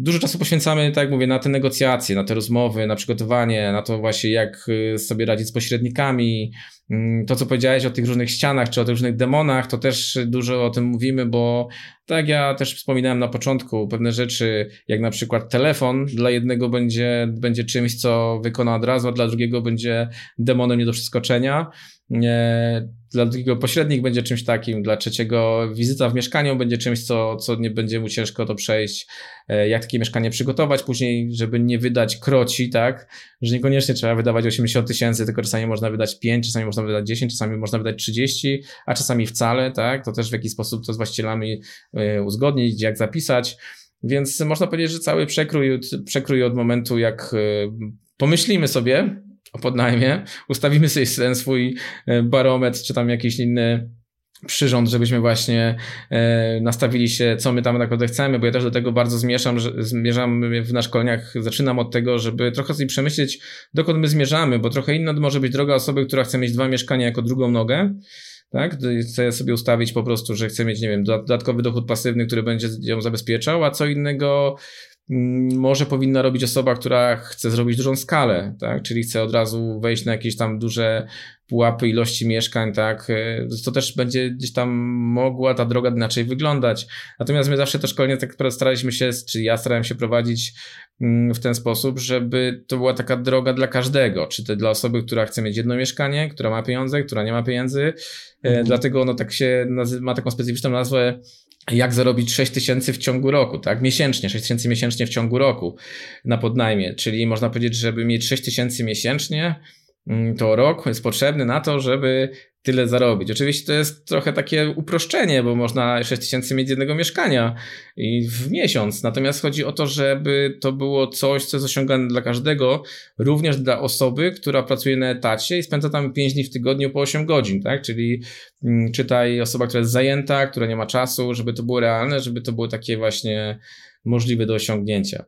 Dużo czasu poświęcamy, tak jak mówię, na te negocjacje, na te rozmowy, na przygotowanie, na to właśnie, jak y, sobie radzić z pośrednikami. Mm, to, co powiedziałeś o tych różnych ścianach, czy o tych różnych demonach, to też dużo o tym mówimy, bo tak ja też wspominałem na początku, pewne rzeczy, jak na przykład telefon, dla jednego będzie, będzie czymś, co wykona od razu, a dla drugiego będzie demonem nie do przeskoczenia dla drugiego pośrednik będzie czymś takim, dla trzeciego wizyta w mieszkaniu będzie czymś, co, co nie będzie mu ciężko to przejść, e, jak takie mieszkanie przygotować później, żeby nie wydać kroci, tak, że niekoniecznie trzeba wydawać 80 tysięcy, tylko czasami można wydać 5, czasami można wydać 10, czasami można wydać 30, a czasami wcale, tak, to też w jaki sposób to z właścicielami e, uzgodnić, jak zapisać, więc można powiedzieć, że cały przekrój, przekrój od momentu, jak e, pomyślimy sobie, o podnajmie, ustawimy sobie ten swój e, barometr, czy tam jakiś inny przyrząd, żebyśmy właśnie e, nastawili się, co my tam tak naprawdę chcemy, bo ja też do tego bardzo zmierzam, że, zmierzam w szkoleniach, zaczynam od tego, żeby trochę sobie przemyśleć, dokąd my zmierzamy, bo trochę inna może być droga osoby, która chce mieć dwa mieszkania jako drugą nogę, tak? Chcę sobie ustawić po prostu, że chcę mieć, nie wiem, dodatkowy dochód pasywny, który będzie ją zabezpieczał, a co innego może powinna robić osoba, która chce zrobić dużą skalę, tak? Czyli chce od razu wejść na jakieś tam duże pułapy ilości mieszkań, tak? E, to też będzie gdzieś tam mogła ta droga inaczej wyglądać. Natomiast my zawsze to szkolenie tak staraliśmy się, czy ja starałem się prowadzić mm, w ten sposób, żeby to była taka droga dla każdego, czy to dla osoby, która chce mieć jedno mieszkanie, która ma pieniądze, która nie ma pieniędzy. E, mhm. Dlatego ono tak się ma taką specyficzną nazwę jak zarobić 6 tysięcy w ciągu roku, tak? Miesięcznie, 6 tysięcy miesięcznie w ciągu roku na podnajmie. Czyli można powiedzieć, żeby mieć 6 tysięcy miesięcznie, to rok jest potrzebny na to, żeby tyle zarobić. Oczywiście to jest trochę takie uproszczenie, bo można 6 tysięcy mieć jednego mieszkania i w miesiąc. Natomiast chodzi o to, żeby to było coś, co jest osiągane dla każdego, również dla osoby, która pracuje na etacie i spędza tam 5 dni w tygodniu po 8 godzin, tak? Czyli mm, czytaj osoba, która jest zajęta, która nie ma czasu, żeby to było realne, żeby to było takie właśnie możliwe do osiągnięcia.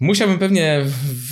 Musiałbym pewnie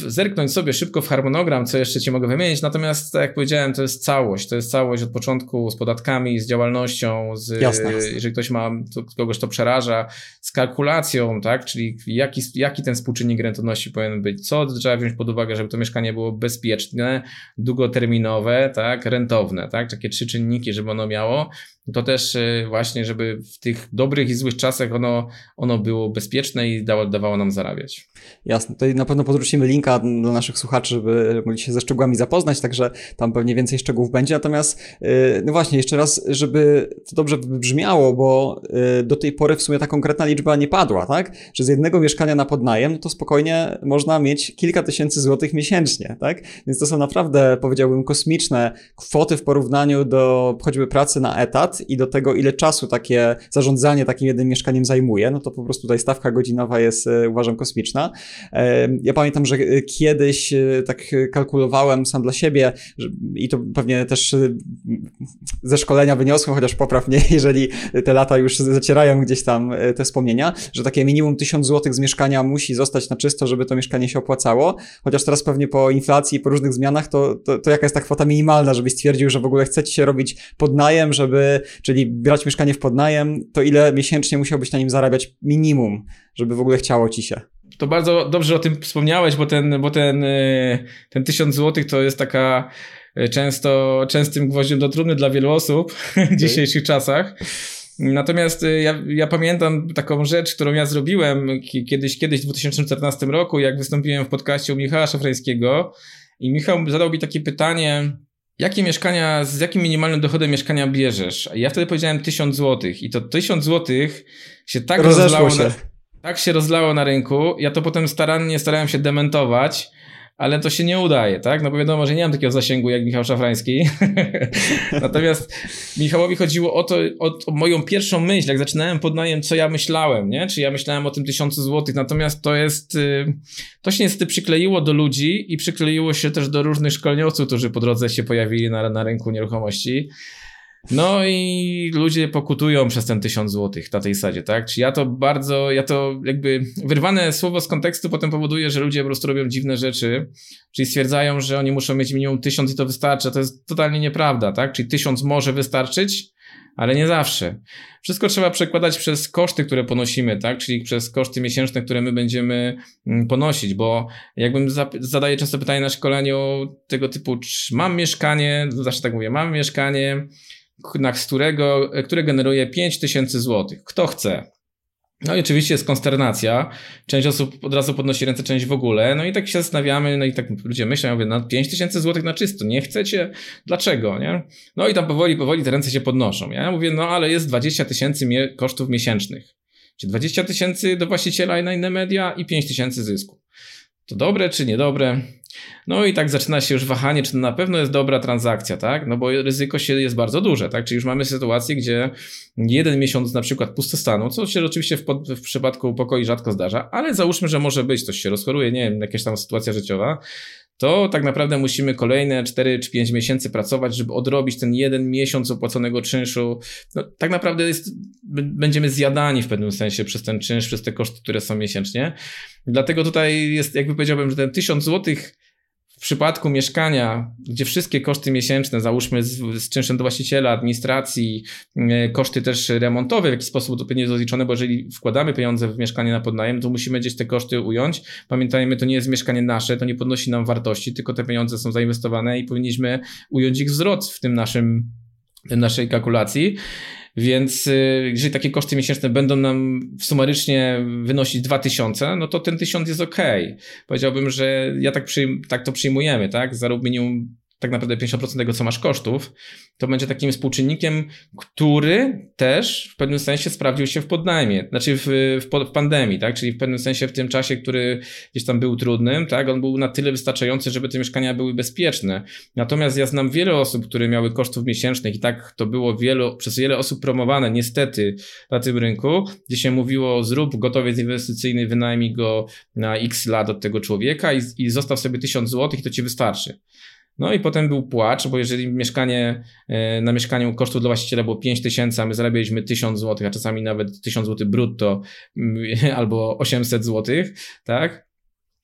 zerknąć sobie szybko w harmonogram, co jeszcze ci mogę wymienić, natomiast tak jak powiedziałem, to jest całość, to jest całość od początku z podatkami, z działalnością, z, jasne, jasne. jeżeli ktoś ma, to, kogoś to przeraża, z kalkulacją, tak, czyli jaki, jaki ten współczynnik rentowności powinien być, co trzeba wziąć pod uwagę, żeby to mieszkanie było bezpieczne, długoterminowe, tak, rentowne, tak, takie trzy czynniki, żeby ono miało, to też y, właśnie, żeby w tych dobrych i złych czasach ono, ono było bezpieczne i dało, dawało nam zarabiać. Jasne, tutaj na pewno podrzucimy linka dla naszych słuchaczy, żeby mogli się ze szczegółami zapoznać, także tam pewnie więcej szczegółów będzie. Natomiast, y, no właśnie, jeszcze raz, żeby to dobrze brzmiało, bo y, do tej pory w sumie ta konkretna liczba nie padła, tak? Że z jednego mieszkania na podnajem, no to spokojnie można mieć kilka tysięcy złotych miesięcznie, tak? Więc to są naprawdę, powiedziałbym, kosmiczne kwoty w porównaniu do choćby pracy na etat, i do tego, ile czasu takie zarządzanie takim jednym mieszkaniem zajmuje, no to po prostu tutaj stawka godzinowa jest, e, uważam, kosmiczna. E, ja pamiętam, że e, kiedyś tak kalkulowałem sam dla siebie i to pewnie też ze szkolenia wyniosłem, chociaż popraw mnie, jeżeli te lata już zacierają gdzieś tam te wspomnienia, że takie minimum 1000 zł z mieszkania musi zostać na czysto, żeby to mieszkanie się opłacało, chociaż teraz pewnie po inflacji po różnych zmianach, to, to, to jaka jest ta kwota minimalna, żebyś stwierdził, że w ogóle chcecie się robić podnajem, żeby czyli brać mieszkanie w podnajem, to ile miesięcznie musiałbyś na nim zarabiać minimum, żeby w ogóle chciało ci się? To bardzo dobrze o tym wspomniałeś, bo ten, bo ten, e, ten tysiąc złotych to jest taka e, często częstym gwoździem do trumny dla wielu osób w dzisiejszych czasach. Natomiast e, ja, ja pamiętam taką rzecz, którą ja zrobiłem kiedyś, kiedyś w 2014 roku, jak wystąpiłem w podcaście u Michała Szafrańskiego i Michał zadał mi takie pytanie, jakie mieszkania, z jakim minimalnym dochodem mieszkania bierzesz? Ja wtedy powiedziałem 1000 zł i to 1000 zł się tak Rozeszło rozlało, się. Na, tak się rozlało na rynku. Ja to potem starannie starałem się dementować, ale to się nie udaje, tak? No bo wiadomo, że nie mam takiego zasięgu jak Michał Szafrański. Natomiast Michałowi chodziło o to, o, o, moją pierwszą myśl, jak zaczynałem podnajem, co ja myślałem, nie? Czy ja myślałem o tym tysiącu złotych, natomiast to jest, y, to się niestety przykleiło do ludzi i przykleiło się też do różnych szkoleniowców, którzy po drodze się pojawili na, na rynku nieruchomości. No i ludzie pokutują przez ten tysiąc złotych na tej sadzie, tak? Czy ja to bardzo, ja to jakby wyrwane słowo z kontekstu potem powoduje, że ludzie po prostu robią dziwne rzeczy, czyli stwierdzają, że oni muszą mieć minimum tysiąc i to wystarczy, to jest totalnie nieprawda, tak? Czyli tysiąc może wystarczyć, ale nie zawsze. Wszystko trzeba przekładać przez koszty, które ponosimy, tak? Czyli przez koszty miesięczne, które my będziemy mm, ponosić, bo jakbym zadaję często pytanie na szkoleniu tego typu, czy mam mieszkanie, zawsze tak mówię, mam mieszkanie, na którego, które generuje 5000 zł. Kto chce? No i oczywiście jest konsternacja. Część osób od razu podnosi ręce, część w ogóle. No i tak się zastanawiamy, no i tak ludzie myślą, mówię, no 5 tysięcy złotych na czysto, nie chcecie? Dlaczego, nie? No i tam powoli, powoli te ręce się podnoszą. Ja mówię, no ale jest 20 tysięcy kosztów miesięcznych. Czyli 20 tysięcy do właściciela i na inne media i 5 tysięcy zysku. To dobre czy niedobre? No i tak zaczyna się już wahanie, czy to na pewno jest dobra transakcja, tak? No bo ryzyko się jest bardzo duże, tak? Czyli już mamy sytuację, gdzie jeden miesiąc na przykład pustostanu, co się oczywiście w, pod, w przypadku pokoi rzadko zdarza, ale załóżmy, że może być, coś się rozchoruje, nie wiem, jakaś tam sytuacja życiowa, to tak naprawdę musimy kolejne 4 czy 5 miesięcy pracować, żeby odrobić ten jeden miesiąc opłaconego czynszu. No, tak naprawdę jest, będziemy zjadani w pewnym sensie przez ten czynsz, przez te koszty, które są miesięcznie. Dlatego tutaj jest, jakby powiedziałbym, że ten 1000 złotych w przypadku mieszkania, gdzie wszystkie koszty miesięczne, załóżmy z, z czynszem do właściciela, administracji, e, koszty też remontowe w jakiś sposób to będzie rozliczone, bo jeżeli wkładamy pieniądze w mieszkanie na podnajem, to musimy gdzieś te koszty ująć. Pamiętajmy, to nie jest mieszkanie nasze, to nie podnosi nam wartości, tylko te pieniądze są zainwestowane i powinniśmy ująć ich wzrost w tym naszym, w naszej kalkulacji. Więc y, jeżeli takie koszty miesięczne będą nam sumarycznie wynosić 2000, no to ten 1000 jest ok. Powiedziałbym, że ja tak, przyjm- tak to przyjmujemy, tak? Zarób minimum tak naprawdę 50% tego, co masz kosztów, to będzie takim współczynnikiem, który też w pewnym sensie sprawdził się w podnajmie, znaczy w, w, w, pandemii, tak? Czyli w pewnym sensie w tym czasie, który gdzieś tam był trudnym, tak? On był na tyle wystarczający, żeby te mieszkania były bezpieczne. Natomiast ja znam wiele osób, które miały kosztów miesięcznych i tak to było wielu, przez wiele osób promowane niestety na tym rynku, gdzie się mówiło zrób gotowiec inwestycyjny, wynajmij go na x lat od tego człowieka i, i zostaw sobie 1000 zł i to ci wystarczy. No i potem był płacz, bo jeżeli mieszkanie, e, na mieszkaniu kosztu dla właściciela było 5 tysięcy, a my zarabialiśmy 1000 zł, a czasami nawet 1000 zł brutto mm, albo 800 zł, tak?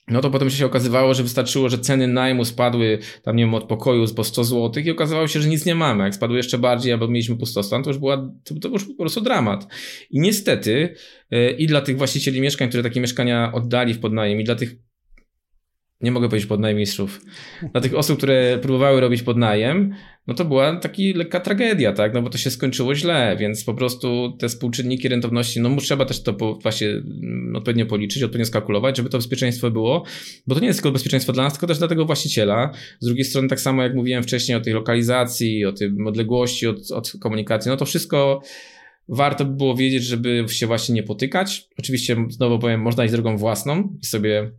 no to potem się okazywało, że wystarczyło, że ceny najmu spadły tam nie wiem, od pokoju po 100 zł i okazywało się, że nic nie mamy. Jak spadły jeszcze bardziej albo mieliśmy pustostan, to już, była, to, to już po prostu dramat. I niestety yy, i dla tych właścicieli mieszkań, które takie mieszkania oddali w podnajem i dla tych nie mogę powiedzieć podnajmistrzów, dla tych osób, które próbowały robić podnajem, no to była taka lekka tragedia, tak, no bo to się skończyło źle, więc po prostu te współczynniki rentowności, no trzeba też to po, właśnie mm, odpowiednio policzyć, odpowiednio skalkulować, żeby to bezpieczeństwo było, bo to nie jest tylko bezpieczeństwo dla nas, tylko też dla tego właściciela. Z drugiej strony tak samo jak mówiłem wcześniej o tej lokalizacji, o tej odległości od, od komunikacji, no to wszystko warto by było wiedzieć, żeby się właśnie nie potykać. Oczywiście znowu powiem, można iść drogą własną i sobie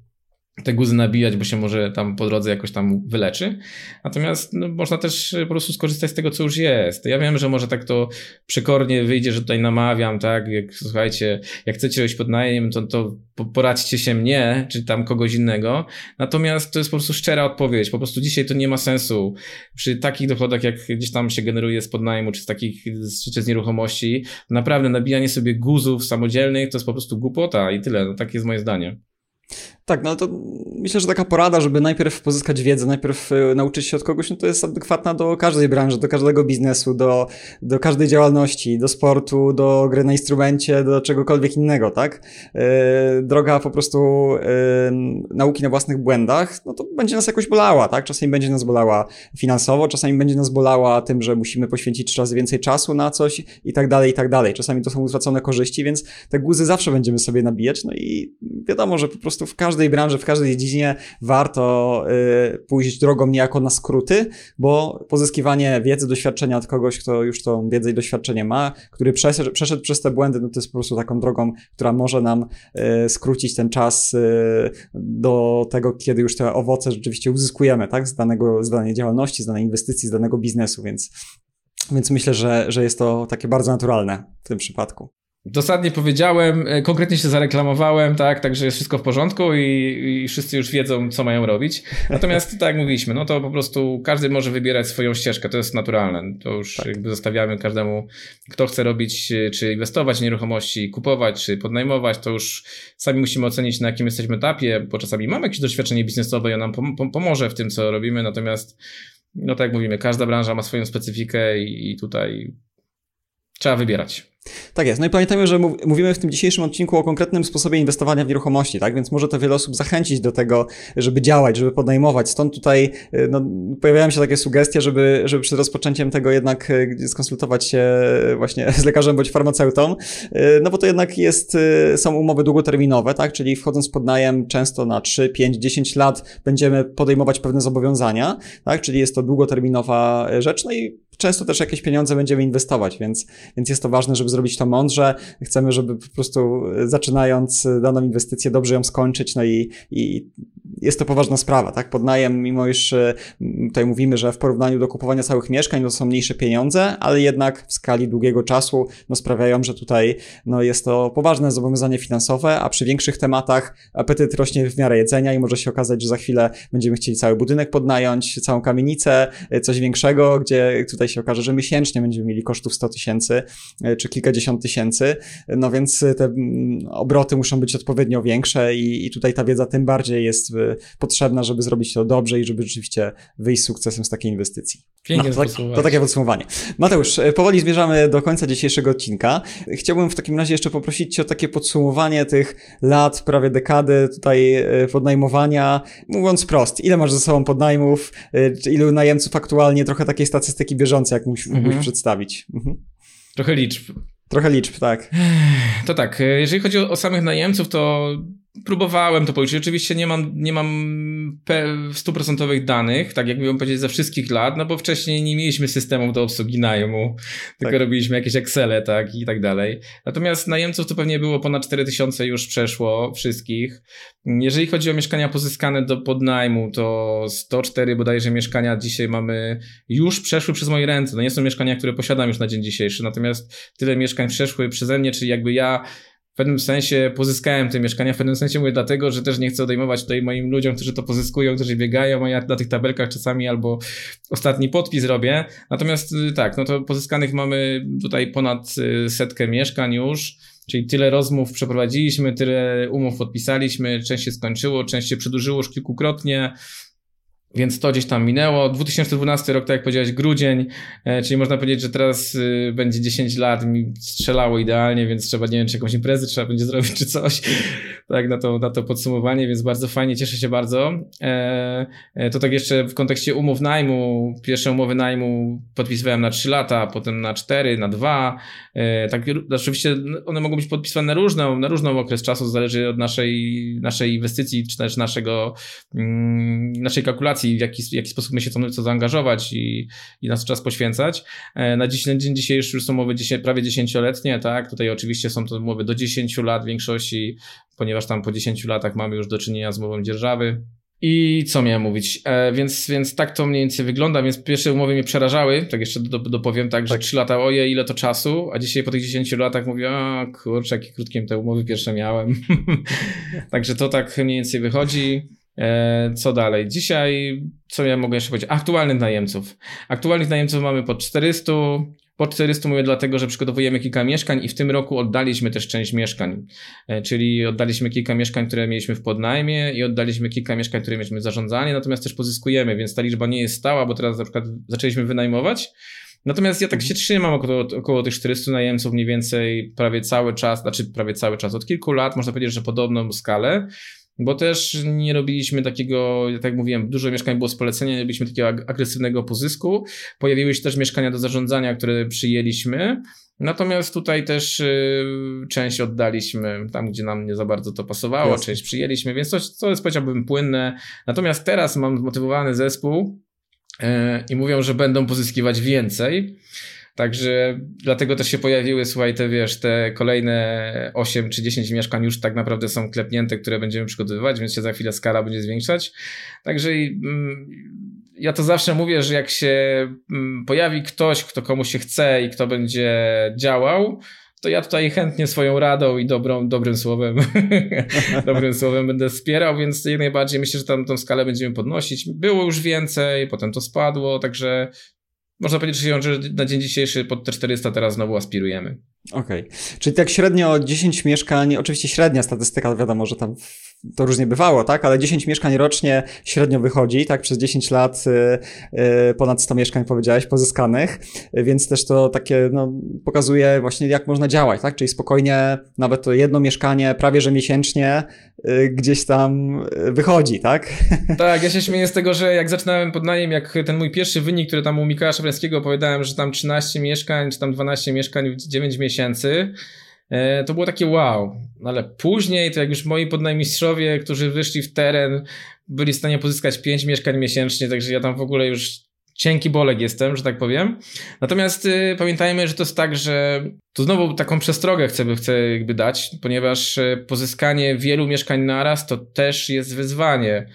te guzy nabijać, bo się może tam po drodze jakoś tam wyleczy. Natomiast no, można też po prostu skorzystać z tego, co już jest. Ja wiem, że może tak to przekornie wyjdzie, że tutaj namawiam, tak? Jak, słuchajcie, jak chcecie robić pod najem, to, to poradźcie się mnie, czy tam kogoś innego. Natomiast to jest po prostu szczera odpowiedź. Po prostu dzisiaj to nie ma sensu. Przy takich dochodach, jak gdzieś tam się generuje z podnajmu, czy z takich, czy z nieruchomości, naprawdę nabijanie sobie guzów samodzielnych to jest po prostu głupota i tyle. No, takie jest moje zdanie. Tak, no to myślę, że taka porada, żeby najpierw pozyskać wiedzę, najpierw e, nauczyć się od kogoś, no to jest adekwatna do każdej branży, do każdego biznesu, do, do każdej działalności, do sportu, do gry na instrumencie, do czegokolwiek innego, tak? E, droga po prostu nauki na własnych błędach, no to będzie nas jakoś bolała, tak? Czasami będzie nas bolała finansowo, czasami będzie nas bolała tym, że musimy poświęcić razy więcej czasu na coś i tak dalej, i tak dalej. Czasami to są utracone korzyści, więc te guzy zawsze będziemy sobie nabijać, no i wiadomo, że po prostu w każdym każdej branży, w każdej dziedzinie warto y, pójść drogą niejako na skróty, bo pozyskiwanie wiedzy, doświadczenia od kogoś, kto już tą wiedzę i doświadczenie ma, który przeszedł, przez te błędy, no to jest po prostu taką drogą, która może nam y, skrócić ten czas y, do tego, kiedy już te owoce rzeczywiście uzyskujemy, tak, z danego, z danej działalności, z danej inwestycji, z danego biznesu, więc więc myślę, że, że jest to takie bardzo naturalne w tym przypadku. Dosadnie powiedziałem, e, konkretnie się zareklamowałem, tak, także jest wszystko w porządku i, i, wszyscy już wiedzą, co mają robić. Natomiast tak jak mówiliśmy, no to po prostu każdy może wybierać swoją ścieżkę, to jest naturalne. To już tak. jakby zostawiamy każdemu, kto chce robić, e, czy inwestować w nieruchomości, kupować, czy podnajmować, to już sami musimy ocenić, na jakim jesteśmy etapie, bo czasami mamy jakieś doświadczenie biznesowe i on nam pom pomoże w tym, co robimy, natomiast no tak jak mówimy, każda branża ma swoją specyfikę i tutaj trzeba wybierać. Tak jest. No i pamiętajmy, że mówimy w tym dzisiejszym odcinku o konkretnym sposobie inwestowania w nieruchomości, tak? Więc może to wiele osób zachęcić do tego, żeby działać, żeby podejmować. Stąd tutaj y, no, pojawiają się takie sugestie, żeby, żeby przed rozpoczęciem tego jednak y, skonsultować się właśnie z lekarzem bądź farmaceutą, y, no bo to jednak jest, są umowy długoterminowe, tak? Czyli wchodząc pod najem często na 3, 5, 10 lat będziemy podejmować pewne zobowiązania, tak? Czyli jest to długoterminowa rzecz, no i często też jakieś pieniądze będziemy inwestować, więc, więc jest to ważne, żeby zrobić to mądrze. Chcemy, żeby po prostu zaczynając daną inwestycję dobrze ją skończyć, no i, i jest to poważna sprawa, tak? Podnajem, mimo iż e, tutaj mówimy, że w porównaniu do kupowania całych mieszkań to są mniejsze pieniądze, ale jednak w skali długiego czasu no, sprawiają, że tutaj no, jest to poważne zobowiązanie finansowe, a przy większych tematach apetyt rośnie w miarę jedzenia i może się okazać, że za chwilę będziemy chcieli cały budynek podnająć, całą kamienicę, e, coś większego, gdzie tutaj się okaże, że miesięcznie będziemy mieli kosztów 100 tysięcy e, czy kilkadziesiąt tysięcy, no więc te mm, obroty muszą być odpowiednio większe i, i tutaj ta wiedza tym bardziej jest potrzebna, żeby zrobić to dobrze i żeby rzeczywiście wyjść z sukcesem z takiej inwestycji. Pięknie no, to, tak, to takie podsumowanie. Mateusz, e, powoli zmierzamy do końca dzisiejszego odcinka. Chciałbym w takim razie jeszcze poprosić Cię o takie podsumowanie tych lat, prawie dekady tutaj e, podnajmowania. Mówiąc prost, ile masz ze sobą podnajmów, e, ilu najemców aktualnie, trochę takiej statystyki bieżącej, jak mógłbyś mhm. przedstawić. Mhm. Trochę liczb. Trochę liczb, tak. To tak, jeżeli chodzi o, o samych najemców, to Próbowałem to policzyć. Oczywiście nie mam, nie mam stuprocentowych danych, tak jak miałem powiedzieć, ze wszystkich lat, no bo wcześniej nie mieliśmy systemów do obsługi najmu, tylko tak. robiliśmy jakieś Excele, tak, i tak dalej. Natomiast najemców to pewnie było ponad 4000 już przeszło wszystkich. Jeżeli chodzi o mieszkania pozyskane do podnajmu, to 104 bodajże mieszkania dzisiaj mamy już przeszły przez moje ręce. No nie są mieszkania, które posiadam już na dzień dzisiejszy, natomiast tyle mieszkań przeszły przeze mnie, czyli jakby ja w pewnym sensie pozyskałem te mieszkania, w pewnym sensie mówię dlatego, że też nie chcę odejmować tutaj moim ludziom, którzy to pozyskują, którzy biegają, a ja na tych tabelkach czasami albo ostatni podpis robię. Natomiast y, tak, no to pozyskanych mamy tutaj ponad y, setkę mieszkań już. Czyli tyle rozmów przeprowadziliśmy, tyle umów podpisaliśmy, część się skończyło, część się przedłużyło już kilkukrotnie. Więc to gdzieś tam minęło. 2012 rok, tak jak powiedziałeś, grudzień, e, czyli można powiedzieć, że teraz y, będzie 10 lat, mi strzelało idealnie, więc trzeba, nie wiem, czy jakąś imprezę trzeba będzie zrobić, czy coś, tak, na to, na to podsumowanie, więc bardzo fajnie, cieszę się bardzo. E, e, to tak jeszcze w kontekście umów najmu, pierwsze umowy najmu podpisywałem na 3 lata, potem na 4, na 2, tak, oczywiście one mogą być podpisywane na różną, na różną okres czasu, zależy od naszej, naszej inwestycji, czy też naszego, mm, naszej kalkulacji, w jaki, w jaki sposób my się chcemy co zaangażować i, i na co czas poświęcać. E, na dziś, na dzień dzisiejszy już są umowy prawie dziesięcioletnie, tak? Tutaj oczywiście są to umowy do 10 lat w większości, ponieważ tam po 10 latach mamy już do czynienia z umową dzierżawy. I co miałem mówić? E, więc, więc tak to mniej więcej wygląda, więc pierwsze umowy mnie przerażały, tak jeszcze do, dopowiem tak, że tak. 3 lata, oje, ile to czasu, a dzisiaj po tych 10 latach mówię, a kurczę, jakie krótkie te umowy pierwsze miałem. Także to tak mniej więcej wychodzi. E, co dalej? Dzisiaj, co ja mogę jeszcze powiedzieć? Aktualnych najemców. Aktualnych najemców mamy po 400. Po 400 mówię dlatego, że przygotowujemy kilka mieszkań i w tym roku oddaliśmy też część mieszkań. E, czyli oddaliśmy kilka mieszkań, które mieliśmy w podnajmie i oddaliśmy kilka mieszkań, które mieliśmy w zarządzanie, natomiast też pozyskujemy, więc ta liczba nie jest stała, bo teraz na przykład zaczęliśmy wynajmować. Natomiast ja tak się trzymam około, około tych 400 najemców mniej więcej prawie cały czas, znaczy prawie cały czas, od kilku lat, można powiedzieć, że podobną skalę bo też nie robiliśmy takiego, tak jak mówiłem, dużo mieszkań było z polecenia, nie robiliśmy takiego agresywnego pozysku. Pojawiły się też mieszkania do zarządzania, które przyjęliśmy. Natomiast tutaj też y, część oddaliśmy tam, gdzie nam nie za bardzo to pasowało, Jasne. część przyjęliśmy, więc to, to jest powiedziałbym płynne. Natomiast teraz mam zmotywowany zespół y, i mówią, że będą pozyskiwać więcej. Także dlatego też się pojawiły, słuchaj, te wiesz, te kolejne 8 czy 10 mieszkań już tak naprawdę są klepnięte, które będziemy przygotowywać, więc się za chwilę skala będzie zwiększać. Także mm, ja to zawsze mówię, że jak się mm, pojawi ktoś, kto komuś się chce i kto będzie działał, to ja tutaj chętnie swoją radą i dobrą, dobrym słowem, dobrym słowem będę wspierał, więc jak najbardziej myślę, że tam tą skalę będziemy podnosić. Było już więcej, potem to spadło, także można powiedzieć, że na dzień dzisiejszy pod te 400 teraz znowu aspirujemy. Okej. Okay. Czyli tak średnio 10 mieszkań, oczywiście średnia statystyka, wiadomo, że tam to różnie bywało, tak? Ale 10 mieszkań rocznie średnio wychodzi, tak? Przez 10 lat y, y, ponad 100 mieszkań powiedziałeś pozyskanych, więc też to takie, no, pokazuje właśnie jak można działać, tak? Czyli spokojnie nawet to jedno mieszkanie prawie że miesięcznie y, gdzieś tam wychodzi, tak? Tak, ja się śmieję z tego, że jak zaczynałem pod najem, jak ten mój pierwszy wynik, który tam u Mikołaja Szabrańskiego opowiadałem, że tam 13 mieszkań, czy tam 12 mieszkań w 9 miesięcy, to było takie wow. No ale później, to jak już moi podnajmistrzowie, którzy wyszli w teren, byli w stanie pozyskać 5 mieszkań miesięcznie, także ja tam w ogóle już cienki bolek jestem, że tak powiem. Natomiast y, pamiętajmy, że to jest tak, że tu znowu taką przestrogę chcę, chcę jakby dać, ponieważ y, pozyskanie wielu mieszkań naraz to też jest wyzwanie.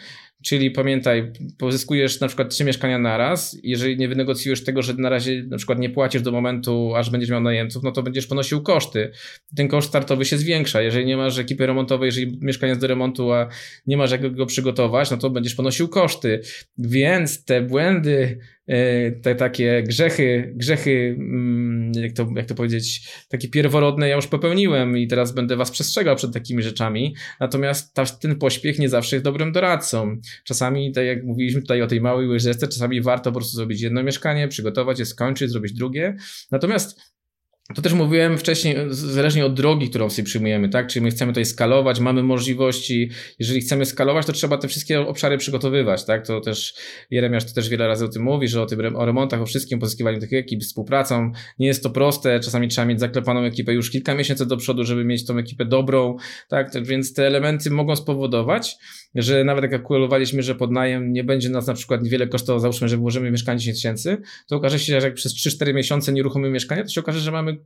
Czyli pamiętaj, pozyskujesz na przykład trzy mieszkania na raz. Jeżeli nie wynegocjujesz tego, że na razie na przykład nie płacisz do momentu, aż będziesz miał najemców, no to będziesz ponosił koszty. Ten koszt startowy się zwiększa. Jeżeli nie masz ekipy remontowej, jeżeli mieszkanie jest do remontu, a nie masz jak go przygotować, no to będziesz ponosił koszty. Więc te błędy te takie grzechy, grzechy, mm, jak to, jak to powiedzieć, takie pierworodne ja już popełniłem i teraz będę was przestrzegał przed takimi rzeczami. Natomiast ta, ten pośpiech nie zawsze jest dobrym doradcą. Czasami, tak jak mówiliśmy tutaj o tej małej łyżeczce, czasami warto po prostu zrobić jedno mieszkanie, przygotować je, skończyć, zrobić drugie. Natomiast to też mówiłem wcześniej, zależnie od drogi, którą sobie przyjmujemy, tak? Czyli my chcemy tutaj skalować, mamy możliwości. Jeżeli chcemy skalować, to trzeba te wszystkie obszary przygotowywać, tak? To też Jeremiasz to też wiele razy o tym mówi, że o tym o remontach, o wszystkim, pozyskiwaniu tych ekip, współpracą. Nie jest to proste, czasami trzeba mieć zaklepaną ekipę już kilka miesięcy do przodu, żeby mieć tą ekipę dobrą, tak? Więc te elementy mogą spowodować, że nawet jak kalkulowaliśmy, że podnajem nie będzie nas na przykład niewiele kosztował, załóżmy, że włożymy mieszkanie 10 tysięcy, to okaże się, że jak przez 3-4 miesiące nie uruchomimy mieszkania, to się okaże, że mamy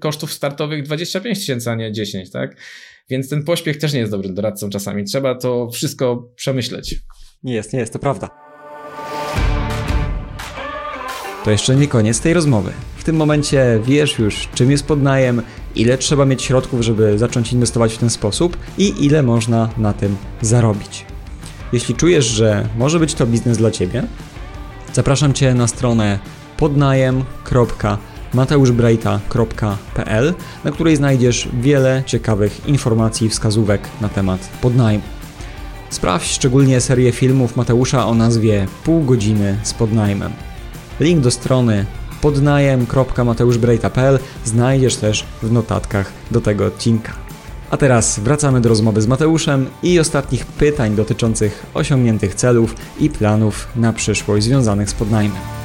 kosztów startowych 25 tysięcy, a nie 10, tak? Więc ten pośpiech też nie jest dobrym doradcą czasami. Trzeba to wszystko przemyśleć. Nie jest, nie jest, to prawda. To jeszcze nie koniec tej rozmowy. W tym momencie wiesz już, czym jest podnajem, ile trzeba mieć środków, żeby zacząć inwestować w ten sposób i ile można na tym zarobić. Jeśli czujesz, że może być to biznes dla Ciebie, zapraszam Cię na stronę podnajem.com mateuszbrejta.pl, na której znajdziesz wiele ciekawych informacji i wskazówek na temat podnajmu. Sprawdź szczególnie serię filmów Mateusza o nazwie Pół godziny z podnajmem. Link do strony podnajem.mateuszbrejta.pl znajdziesz też w notatkach do tego odcinka. A teraz wracamy do rozmowy z Mateuszem i ostatnich pytań dotyczących osiągniętych celów i planów na przyszłość związanych z podnajmem.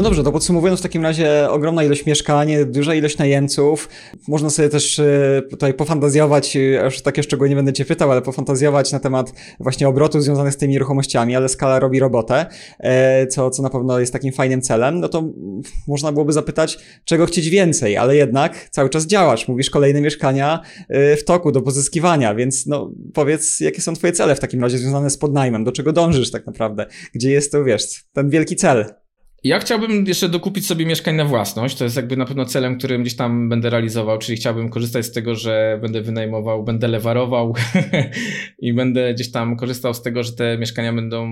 No dobrze, to podsumowując w takim razie ogromna ilość mieszkań, duża ilość najemców. Można sobie też e, tutaj pofantazjować, e, już takie szczegóły nie będę Cię pytał, ale pofantazjować na temat właśnie obrotu związanych z tymi nieruchomościami, ale skala robi robotę, e, co, co na pewno jest takim fajnym celem. No to można byłoby zapytać, czego chcieć więcej, ale jednak cały czas działasz, mówisz kolejne mieszkania w toku do pozyskiwania, więc no powiedz, jakie są Twoje cele w takim razie związane z podnajmem, do czego dążysz tak naprawdę, gdzie jest to, wiesz, ten wielki cel. Ja chciałbym jeszcze dokupić sobie mieszkań na własność. To jest jakby na pewno celem, którym gdzieś tam będę realizował, czyli chciałbym korzystać z tego, że będę wynajmował, będę lewarował i będę gdzieś tam korzystał z tego, że te mieszkania będą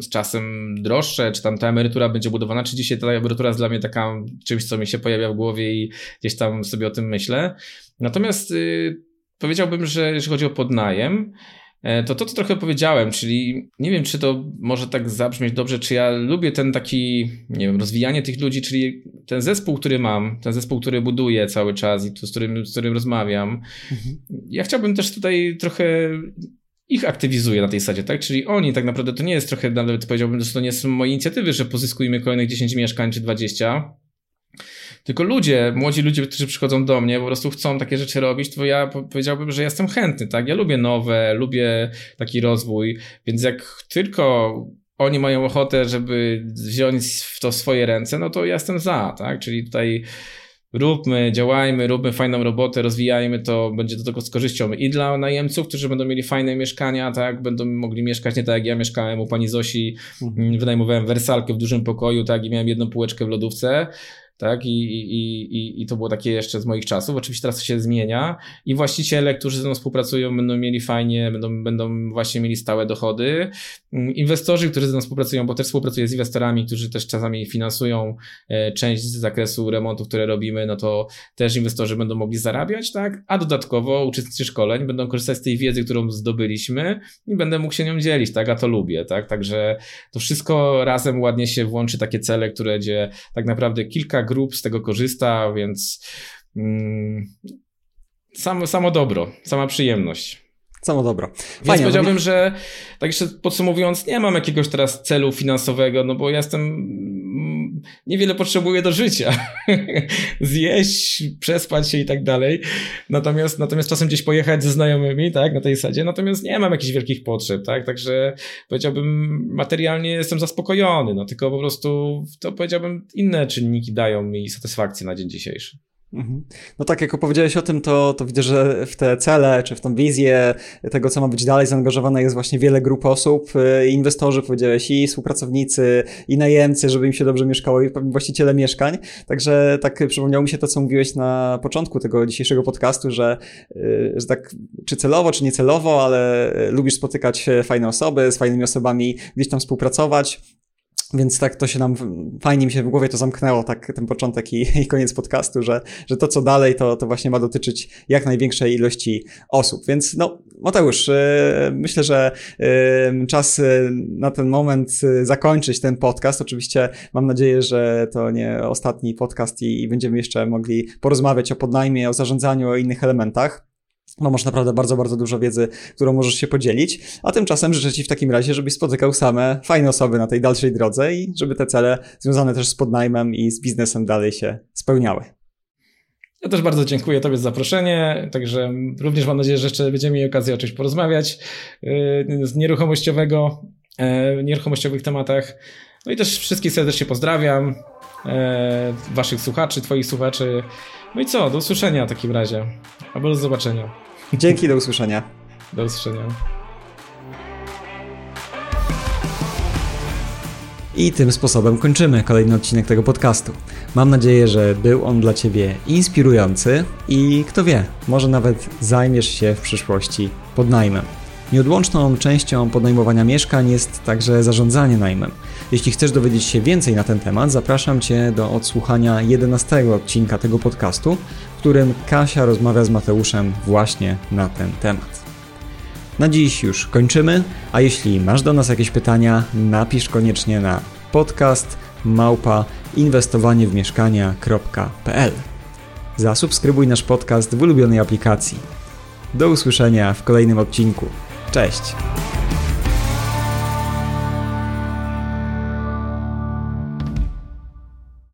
z czasem droższe, czy tam ta emerytura będzie budowana, czy dzisiaj ta emerytura jest dla mnie taka czymś, co mi się pojawia w głowie i gdzieś tam sobie o tym myślę. Natomiast yy, powiedziałbym, że jeżeli chodzi o podnajem, to to, co trochę powiedziałem, czyli nie wiem, czy to może tak zabrzmieć dobrze, czy ja lubię ten taki, nie wiem, rozwijanie tych ludzi, czyli ten zespół, który mam, ten zespół, który buduję cały czas i z którym, z którym rozmawiam. Mhm. Ja chciałbym też tutaj trochę ich aktywizuję na tej zasadzie, tak? Czyli oni tak naprawdę to nie jest trochę, nawet powiedziałbym, że to nie są moje inicjatywy, że pozyskujmy kolejnych 10 mieszkań czy 20, tylko ludzie, młodzi ludzie, którzy przychodzą do mnie, po prostu chcą takie rzeczy robić, to ja powiedziałbym, że jestem chętny, tak? Ja lubię nowe, lubię taki rozwój, więc jak tylko oni mają ochotę, żeby wziąć w to swoje ręce, no to ja jestem za, tak? Czyli tutaj róbmy, działajmy, róbmy fajną robotę, rozwijajmy to, będzie do tego z korzyścią i dla najemców, którzy będą mieli fajne mieszkania, tak, będą mogli mieszkać nie tak jak ja mieszkałem u pani Zosi, mhm. wynajmowałem wersalkę w dużym pokoju, tak, i miałem jedną półeczkę w lodówce, tak? I, i, i, I to było takie jeszcze z moich czasów. Oczywiście teraz to się zmienia i właściciele, którzy ze mną współpracują, będą mieli fajnie, będą, będą właśnie mieli stałe dochody. Mm, inwestorzy, którzy ze mną współpracują, bo też współpracuję z inwestorami, którzy też czasami finansują e, część z zakresu remontów, które robimy, no to też inwestorzy będą mogli zarabiać, tak? A dodatkowo uczestnicy szkoleń będą korzystać z tej wiedzy, którą zdobyliśmy i będę mógł się nią dzielić, tak? A to lubię, tak? Także to wszystko razem ładnie się włączy takie cele, które gdzie tak naprawdę kilka grup z tego korzysta, więc mm, samo, samo dobro, sama przyjemność. Samo dobro. Fajnie, Więc no powiedziałbym, że tak jeszcze podsumowując, nie mam jakiegoś teraz celu finansowego, no bo ja jestem niewiele potrzebuję do życia. Zjeść, przespać się i tak dalej. Natomiast, natomiast czasem gdzieś pojechać ze znajomymi, tak, na tej zasadzie. Natomiast nie mam jakichś wielkich potrzeb, tak. Także powiedziałbym, materialnie jestem zaspokojony, no tylko po prostu to powiedziałbym, inne czynniki dają mi satysfakcję na dzień dzisiejszy. Mhm. No tak, jak opowiedziałeś o tym, to, to widzę, że w te cele, czy w tą wizję tego, co ma być dalej, zaangażowane jest właśnie wiele grup osób, y, inwestorzy, powiedziałeś, i współpracownicy, i najemcy, żeby im się dobrze mieszkało, i właściciele mieszkań. Także tak przypomniało mi się to, co mówiłeś na początku tego dzisiejszego podcastu, że, y, że tak, czy celowo, czy niecelowo, ale lubisz spotykać fajne osoby, z fajnymi osobami gdzieś tam współpracować. Więc tak to się nam, fajnie mi się w głowie to zamknęło, tak ten początek i, i koniec podcastu, że, że to co dalej, to, to właśnie ma dotyczyć jak największej ilości osób. Więc no, Mateusz, yy, myślę, że yy, czas yy, na ten moment zakończyć ten podcast. Oczywiście mam nadzieję, że to nie ostatni podcast i, i będziemy jeszcze mogli porozmawiać o podnajmie, o zarządzaniu, o innych elementach no masz naprawdę bardzo, bardzo dużo wiedzy, którą możesz się podzielić, a tymczasem życzę Ci w takim razie, żebyś spotykał same fajne osoby na tej dalszej drodze i żeby te cele związane też z podnajmem i z biznesem dalej się spełniały. Ja też bardzo dziękuję Tobie za zaproszenie, także również mam nadzieję, że jeszcze będziemy mieli okazję o czymś porozmawiać yy, z nieruchomościowego, yy, nieruchomościowych tematach. No i też wszystkich serdecznie pozdrawiam, yy, Waszych słuchaczy, Twoich słuchaczy. No i co, do usłyszenia w takim razie, albo do zobaczenia. Dzięki, do usłyszenia. Do usłyszenia. I tym sposobem kończymy kolejny odcinek tego podcastu. Mam nadzieję, że był on dla Ciebie inspirujący i kto wie, może nawet zajmiesz się w przyszłości podnajmem. Nieodłączną częścią podnajmowania mieszkań jest także zarządzanie najmem. Jeśli chcesz dowiedzieć się więcej na ten temat, zapraszam Cię do odsłuchania 11 odcinka tego podcastu, w którym Kasia rozmawia z Mateuszem właśnie na ten temat. Na dziś już kończymy, a jeśli masz do nas jakieś pytania, napisz koniecznie na podcast małpa inwestowaniewmieszkania.pl. Zasubskrybuj nasz podcast w ulubionej aplikacji. Do usłyszenia w kolejnym odcinku. Cześć!